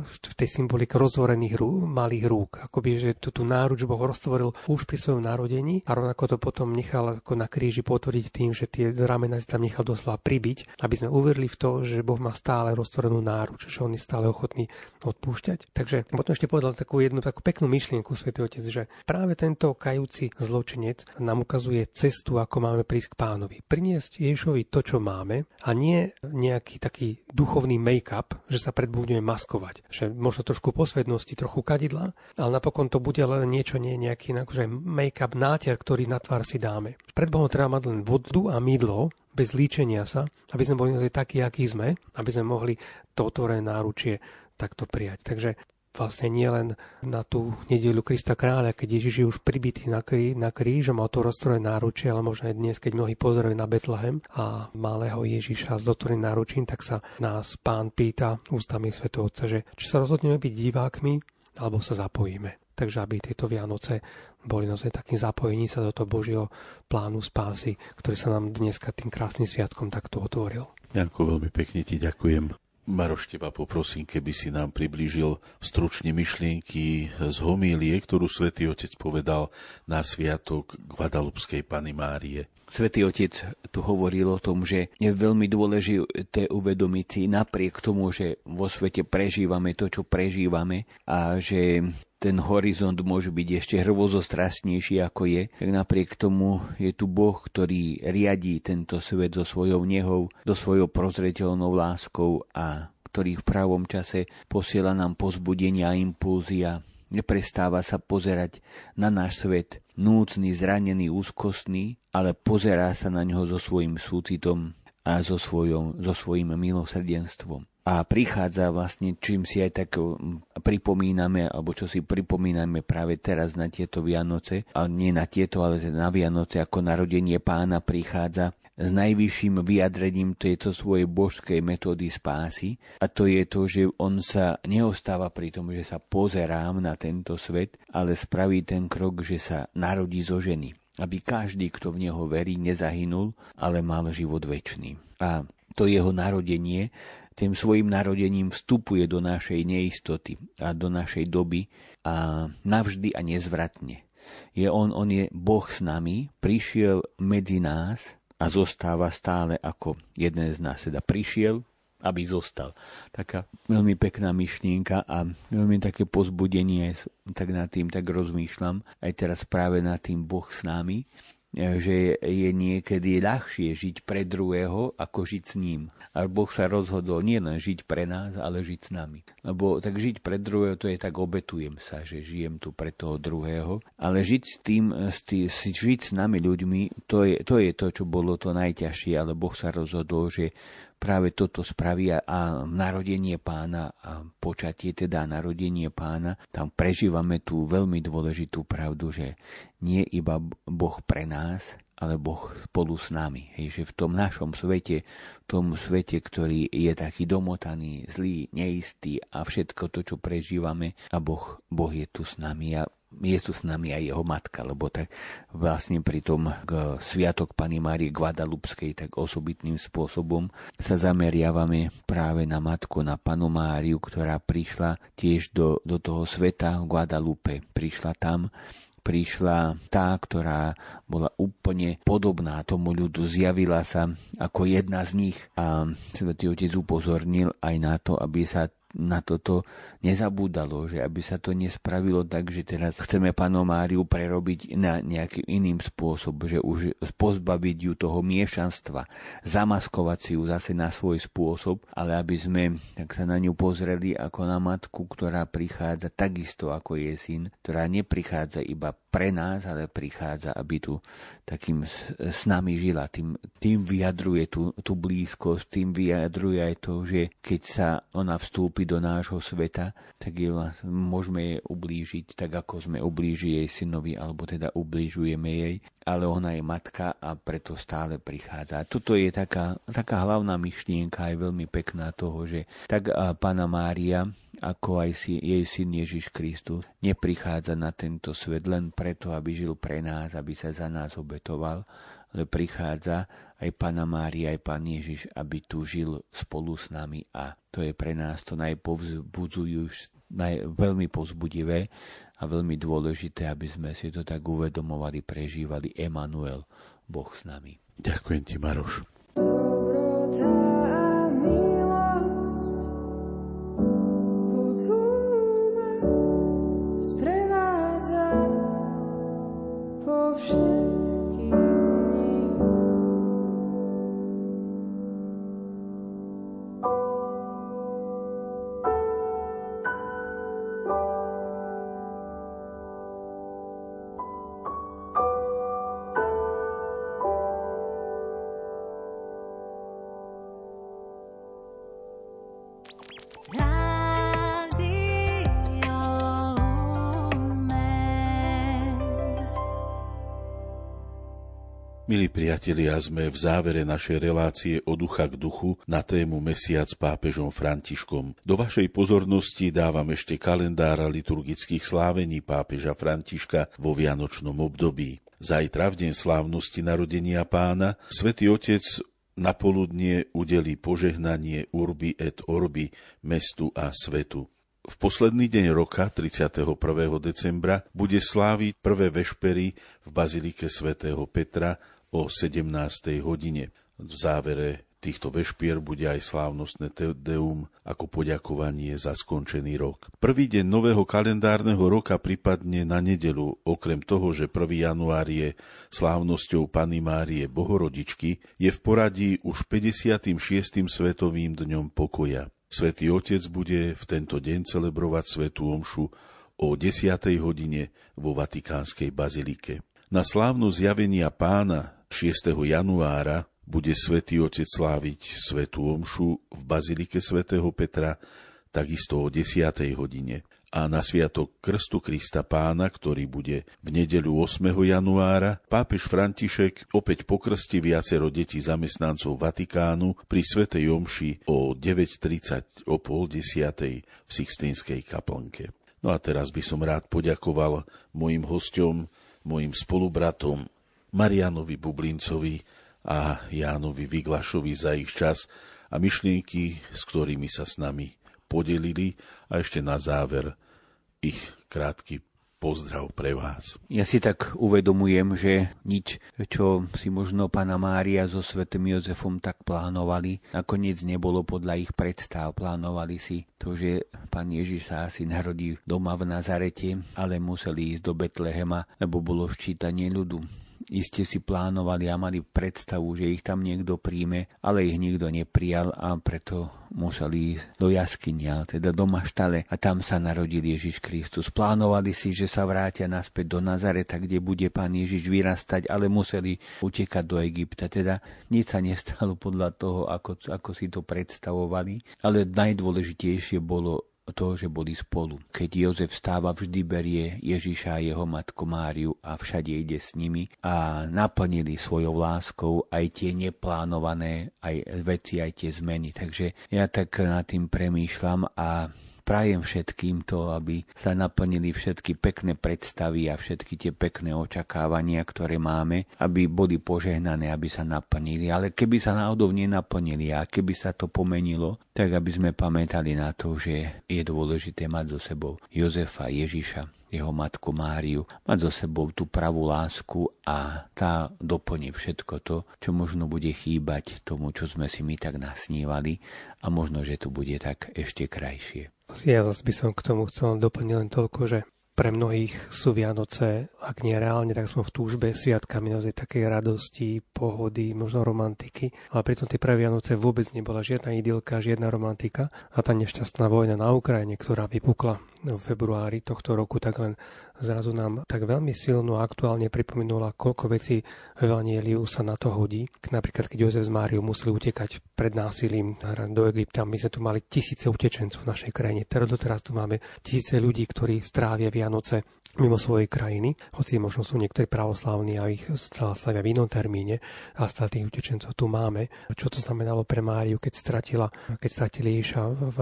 v tej symbolike rozvorených rú, malých rúk. Akoby, že tú, tú náruč Boh roztvoril už pri svojom narodení a rovnako to potom nechal ako na kríži potvrdiť tým, že tie ramena si tam nechal doslova pribiť, aby sme uverili v to, že Boh má stále roztvorenú náruč, že on je stále ochotný odpúšťať. Takže potom ešte povedal takú jednu takú peknú myšlienku Svetý Otec, že práve tento kajúci zločinec nám ukazuje cestu, ako máme prísť k pánovi. Priniesť Ježišovi to, čo máme a nie nejaký taký duchovný make-up, že sa pred budeme maskovať. Že možno trošku posvednosti, trochu kadidla, ale napokon to bude len niečo, nie nejaký akože make-up náter, ktorý na tvár si dáme. Pred Bohom treba mať len vodu a mydlo, bez líčenia sa, aby sme boli takí, akí sme, aby sme mohli to otvorené náručie takto prijať. Takže vlastne nielen na tú nedelu Krista kráľa, keď Ježiš je už pribitý na, krí, na kríž a mal to rozstrojené náručie, ale možno aj dnes, keď mnohí pozerajú na Betlehem a malého Ježiša s otvoreným náručím, tak sa nás pán pýta ústami Sv. Otca, že či sa rozhodneme byť divákmi, alebo sa zapojíme. Takže aby tieto Vianoce boli naozaj takým zapojením sa do toho Božieho plánu spásy, ktorý sa nám dneska tým krásnym sviatkom takto otvoril. Janko, veľmi pekne ti ďakujem Maroš, teba poprosím, keby si nám priblížil stručne myšlienky z homílie, ktorú svätý Otec povedal na sviatok Guadalupskej Pany Márie. Svetý Otec tu hovoril o tom, že je veľmi dôležité uvedomiť si napriek tomu, že vo svete prežívame to, čo prežívame a že ten horizont môže byť ešte hrvozostrastnejší ako je, tak napriek tomu je tu Boh, ktorý riadí tento svet so svojou nehou, so svojou prozreteľnou láskou a ktorý v pravom čase posiela nám pozbudenia a impulzia. Neprestáva sa pozerať na náš svet, núcný, zranený, úzkostný, ale pozerá sa na ňo so svojím súcitom a so, svojom, so svojím milosrdenstvom. A prichádza vlastne, čím si aj tak pripomíname, alebo čo si pripomíname práve teraz na tieto Vianoce, a nie na tieto, ale na Vianoce ako narodenie pána prichádza s najvyšším vyjadrením tejto svojej božskej metódy spásy. A to je to, že on sa neostáva pri tom, že sa pozerám na tento svet, ale spraví ten krok, že sa narodí zo ženy aby každý, kto v neho verí, nezahynul, ale mal život väčší. A to jeho narodenie tým svojim narodením vstupuje do našej neistoty a do našej doby a navždy a nezvratne. Je on, on je Boh s nami, prišiel medzi nás a zostáva stále ako jeden z nás. Teda prišiel, aby zostal. Taká veľmi pekná myšlienka a veľmi také pozbudenie, tak nad tým tak rozmýšľam, aj teraz práve nad tým Boh s nami, že je niekedy ľahšie žiť pre druhého, ako žiť s ním. A Boh sa rozhodol nielen žiť pre nás, ale žiť s nami. Lebo tak žiť pre druhého, to je tak obetujem sa, že žijem tu pre toho druhého. Ale žiť s tým, s tým žiť s nami ľuďmi, to je, to je to, čo bolo to najťažšie, ale Boh sa rozhodol, že práve toto spraví a narodenie pána a počatie, teda narodenie pána, tam prežívame tú veľmi dôležitú pravdu, že nie iba Boh pre nás, ale Boh spolu s nami. Hej, že v tom našom svete, v tom svete, ktorý je taký domotaný, zlý, neistý a všetko to, čo prežívame, a Boh, boh je tu s nami. A je s nami aj jeho matka, lebo tak vlastne pri tom k Sviatok Pany Márie Guadalupskej tak osobitným spôsobom sa zameriavame práve na matku, na Panu Máriu, ktorá prišla tiež do, do toho sveta Guadalupe. Prišla tam prišla tá, ktorá bola úplne podobná tomu ľudu, zjavila sa ako jedna z nich a Svetý Otec upozornil aj na to, aby sa na toto nezabúdalo, že aby sa to nespravilo tak, že teraz chceme panu Máriu prerobiť na nejakým iným spôsob, že už pozbaviť ju toho miešanstva, zamaskovať si ju zase na svoj spôsob, ale aby sme tak sa na ňu pozreli ako na matku, ktorá prichádza takisto ako je syn, ktorá neprichádza iba pre nás, ale prichádza, aby tu takým s nami žila. Tým, tým vyjadruje tú, tú blízkosť, tým vyjadruje aj to, že keď sa ona vstúpi do nášho sveta, tak je, môžeme jej ublížiť, tak ako sme ublíži jej synovi, alebo teda ublížujeme jej, ale ona je matka a preto stále prichádza. Toto je taká, taká hlavná myšlienka, aj veľmi pekná toho, že tak Pána Mária ako aj si, jej syn Ježiš Kristus, neprichádza na tento svet len preto, aby žil pre nás, aby sa za nás obetoval, ale prichádza aj Pana Mária, aj Pán Ježiš, aby tu žil spolu s nami a to je pre nás to najpovzbudzujúce, naj, veľmi povzbudivé a veľmi dôležité, aby sme si to tak uvedomovali, prežívali Emanuel, Boh s nami. Ďakujem ti, Maroš. Milí priatelia, sme v závere našej relácie od ducha k duchu na tému Mesiac s pápežom Františkom. Do vašej pozornosti dávam ešte kalendára liturgických slávení pápeža Františka vo Vianočnom období. Zajtra v deň slávnosti narodenia pána Svetý Otec na poludnie udelí požehnanie Urbi et Orbi mestu a svetu. V posledný deň roka, 31. decembra, bude sláviť prvé vešpery v bazilike svätého Petra o 17. hodine. V závere týchto vešpier bude aj slávnostné Tedeum ako poďakovanie za skončený rok. Prvý deň nového kalendárneho roka pripadne na nedelu, okrem toho, že 1. január je slávnosťou Pany Márie Bohorodičky, je v poradí už 56. svetovým dňom pokoja. Svetý Otec bude v tento deň celebrovať svetú omšu o 10. hodine vo Vatikánskej bazilike. Na slávnu zjavenia pána 6. januára bude svätý Otec sláviť svetú omšu v Bazilike svätého Petra takisto o 10. hodine a na sviatok Krstu Krista Pána, ktorý bude v nedeľu 8. januára, pápež František opäť pokrstí viacero detí zamestnancov Vatikánu pri Svetej Omši o 9.30 o pol desiatej v Sixtínskej kaplnke. No a teraz by som rád poďakoval mojim hostom, mojim spolubratom Marianovi Bublincovi a Jánovi Vyglašovi za ich čas a myšlienky, s ktorými sa s nami podelili a ešte na záver ich krátky pozdrav pre vás. Ja si tak uvedomujem, že nič, čo si možno pána Mária so svetým Jozefom tak plánovali, nakoniec nebolo podľa ich predstav. Plánovali si to, že pán Ježiš sa asi narodí doma v Nazarete, ale museli ísť do Betlehema, lebo bolo ščítanie ľudu iste si plánovali a mali predstavu, že ich tam niekto príjme, ale ich nikto neprijal a preto museli ísť do jaskynia, teda do maštale a tam sa narodil Ježiš Kristus. Plánovali si, že sa vrátia naspäť do Nazareta, kde bude pán Ježiš vyrastať, ale museli utekať do Egypta. Teda nič sa nestalo podľa toho, ako, ako si to predstavovali, ale najdôležitejšie bolo to, že boli spolu. Keď Jozef vstáva, vždy berie Ježiša a jeho matku Máriu a všade ide s nimi a naplnili svojou láskou aj tie neplánované aj veci, aj tie zmeny. Takže ja tak nad tým premýšľam a prajem všetkým to, aby sa naplnili všetky pekné predstavy a všetky tie pekné očakávania, ktoré máme, aby boli požehnané, aby sa naplnili. Ale keby sa náhodou nenaplnili a keby sa to pomenilo, tak aby sme pamätali na to, že je dôležité mať so sebou Jozefa Ježiša, jeho matku Máriu, mať so sebou tú pravú lásku a tá doplní všetko to, čo možno bude chýbať tomu, čo sme si my tak nasnívali a možno, že to bude tak ešte krajšie. Ja zase by som k tomu chcel doplniť len toľko, že pre mnohých sú Vianoce, ak nie reálne, tak sme v túžbe sviatkami naozaj takej radosti, pohody, možno romantiky. Ale pritom tie prvé Vianoce vôbec nebola žiadna idylka, žiadna romantika. A tá nešťastná vojna na Ukrajine, ktorá vypukla v februári tohto roku, tak len zrazu nám tak veľmi silno a aktuálne pripomenula, koľko vecí v Evangeliu sa na to hodí. Napríklad, keď Jozef z Máriu museli utekať pred násilím do Egypta, my sme tu mali tisíce utečencov v našej krajine. Teraz doteraz tu máme tisíce ľudí, ktorí strávia Vianoce mimo svojej krajiny, hoci možno sú niektorí pravoslávni a ich slavia v inom termíne, a stále tých utečencov tu máme. Čo to znamenalo pre Máriu, keď stratila, keď stratili Ježiša v,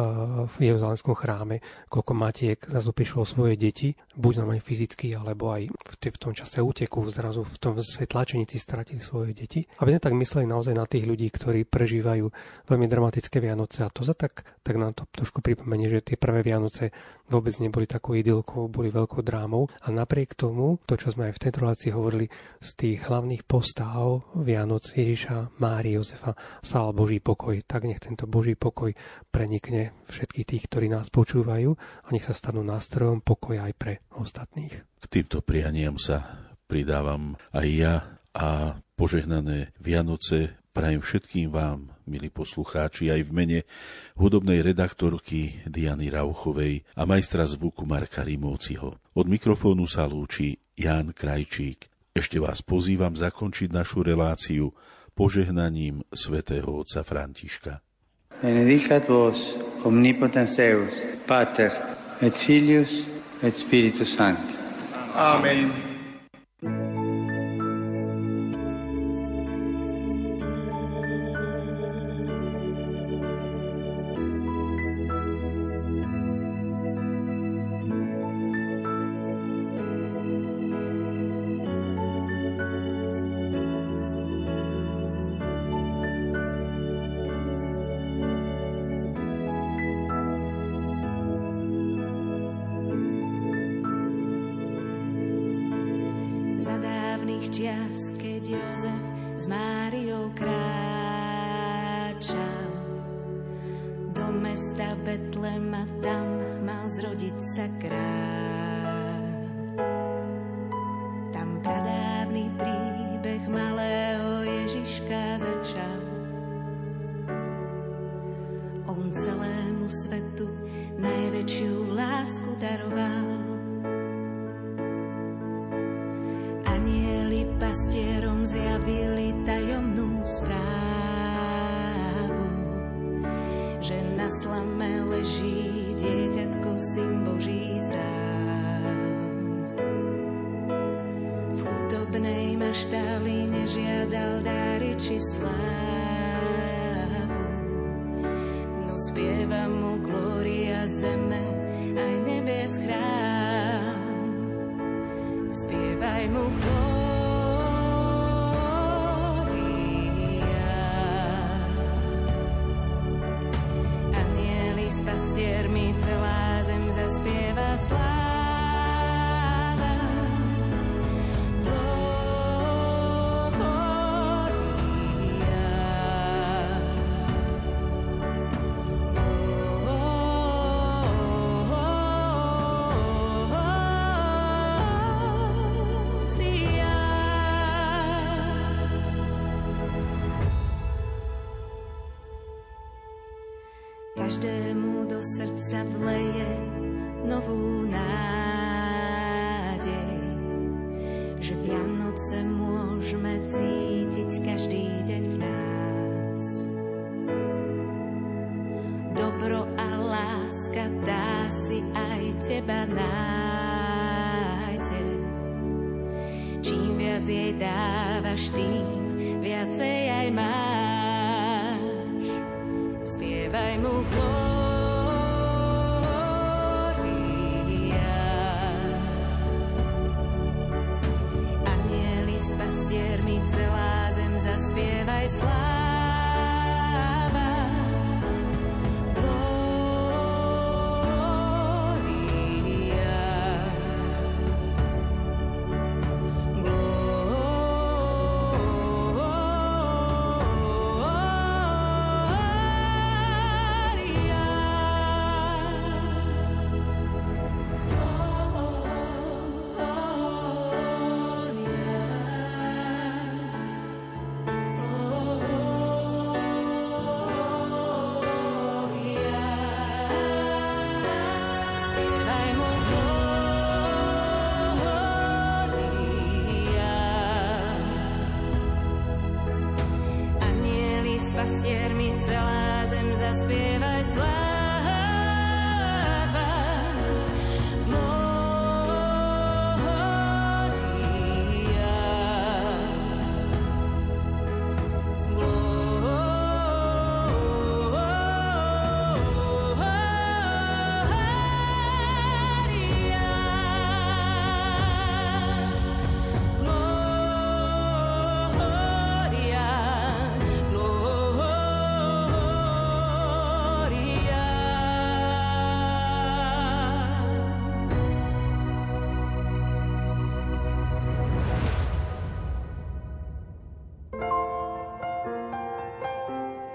v Jeruzalemskom chráme, koľko matiek zrazu prišlo svoje deti, buď normálne fyzicky, alebo aj v, v tom čase úteku, zrazu v tom svetlačenici stratili svoje deti. Aby sme tak mysleli naozaj na tých ľudí, ktorí prežívajú veľmi dramatické Vianoce a to za tak, tak nám to trošku pripomenie, že tie prvé Vianoce vôbec neboli takou idylkou, boli veľkou drámou a napriek tomu, to čo sme aj v tejto relácii hovorili, z tých hlavných postáv Vianoc Ježiša, Mári, Jozefa sál Boží pokoj. Tak nech tento Boží pokoj prenikne všetkých tých, ktorí nás počúvajú a nech sa stanú nástrojom pokoja aj pre ostatných. K týmto prianiam sa pridávam aj ja a požehnané Vianoce prajem všetkým vám, milí poslucháči, aj v mene hudobnej redaktorky Diany Rauchovej a majstra zvuku Marka Rimóciho. Od mikrofónu sa lúči Ján Krajčík. Ešte vás pozývam zakončiť našu reláciu požehnaním svätého otca Františka. Benedicat vos omnipotens Deus, Pater et Filius et Spiritus Sancti. Amen. Každému do srdca vleje novú nádej, že Vianoce môžeme cítiť každý deň v nás. Dobro a láska dá si aj teba nájde. Čím viac jej dávaš, tým viacej aj máš Christ like.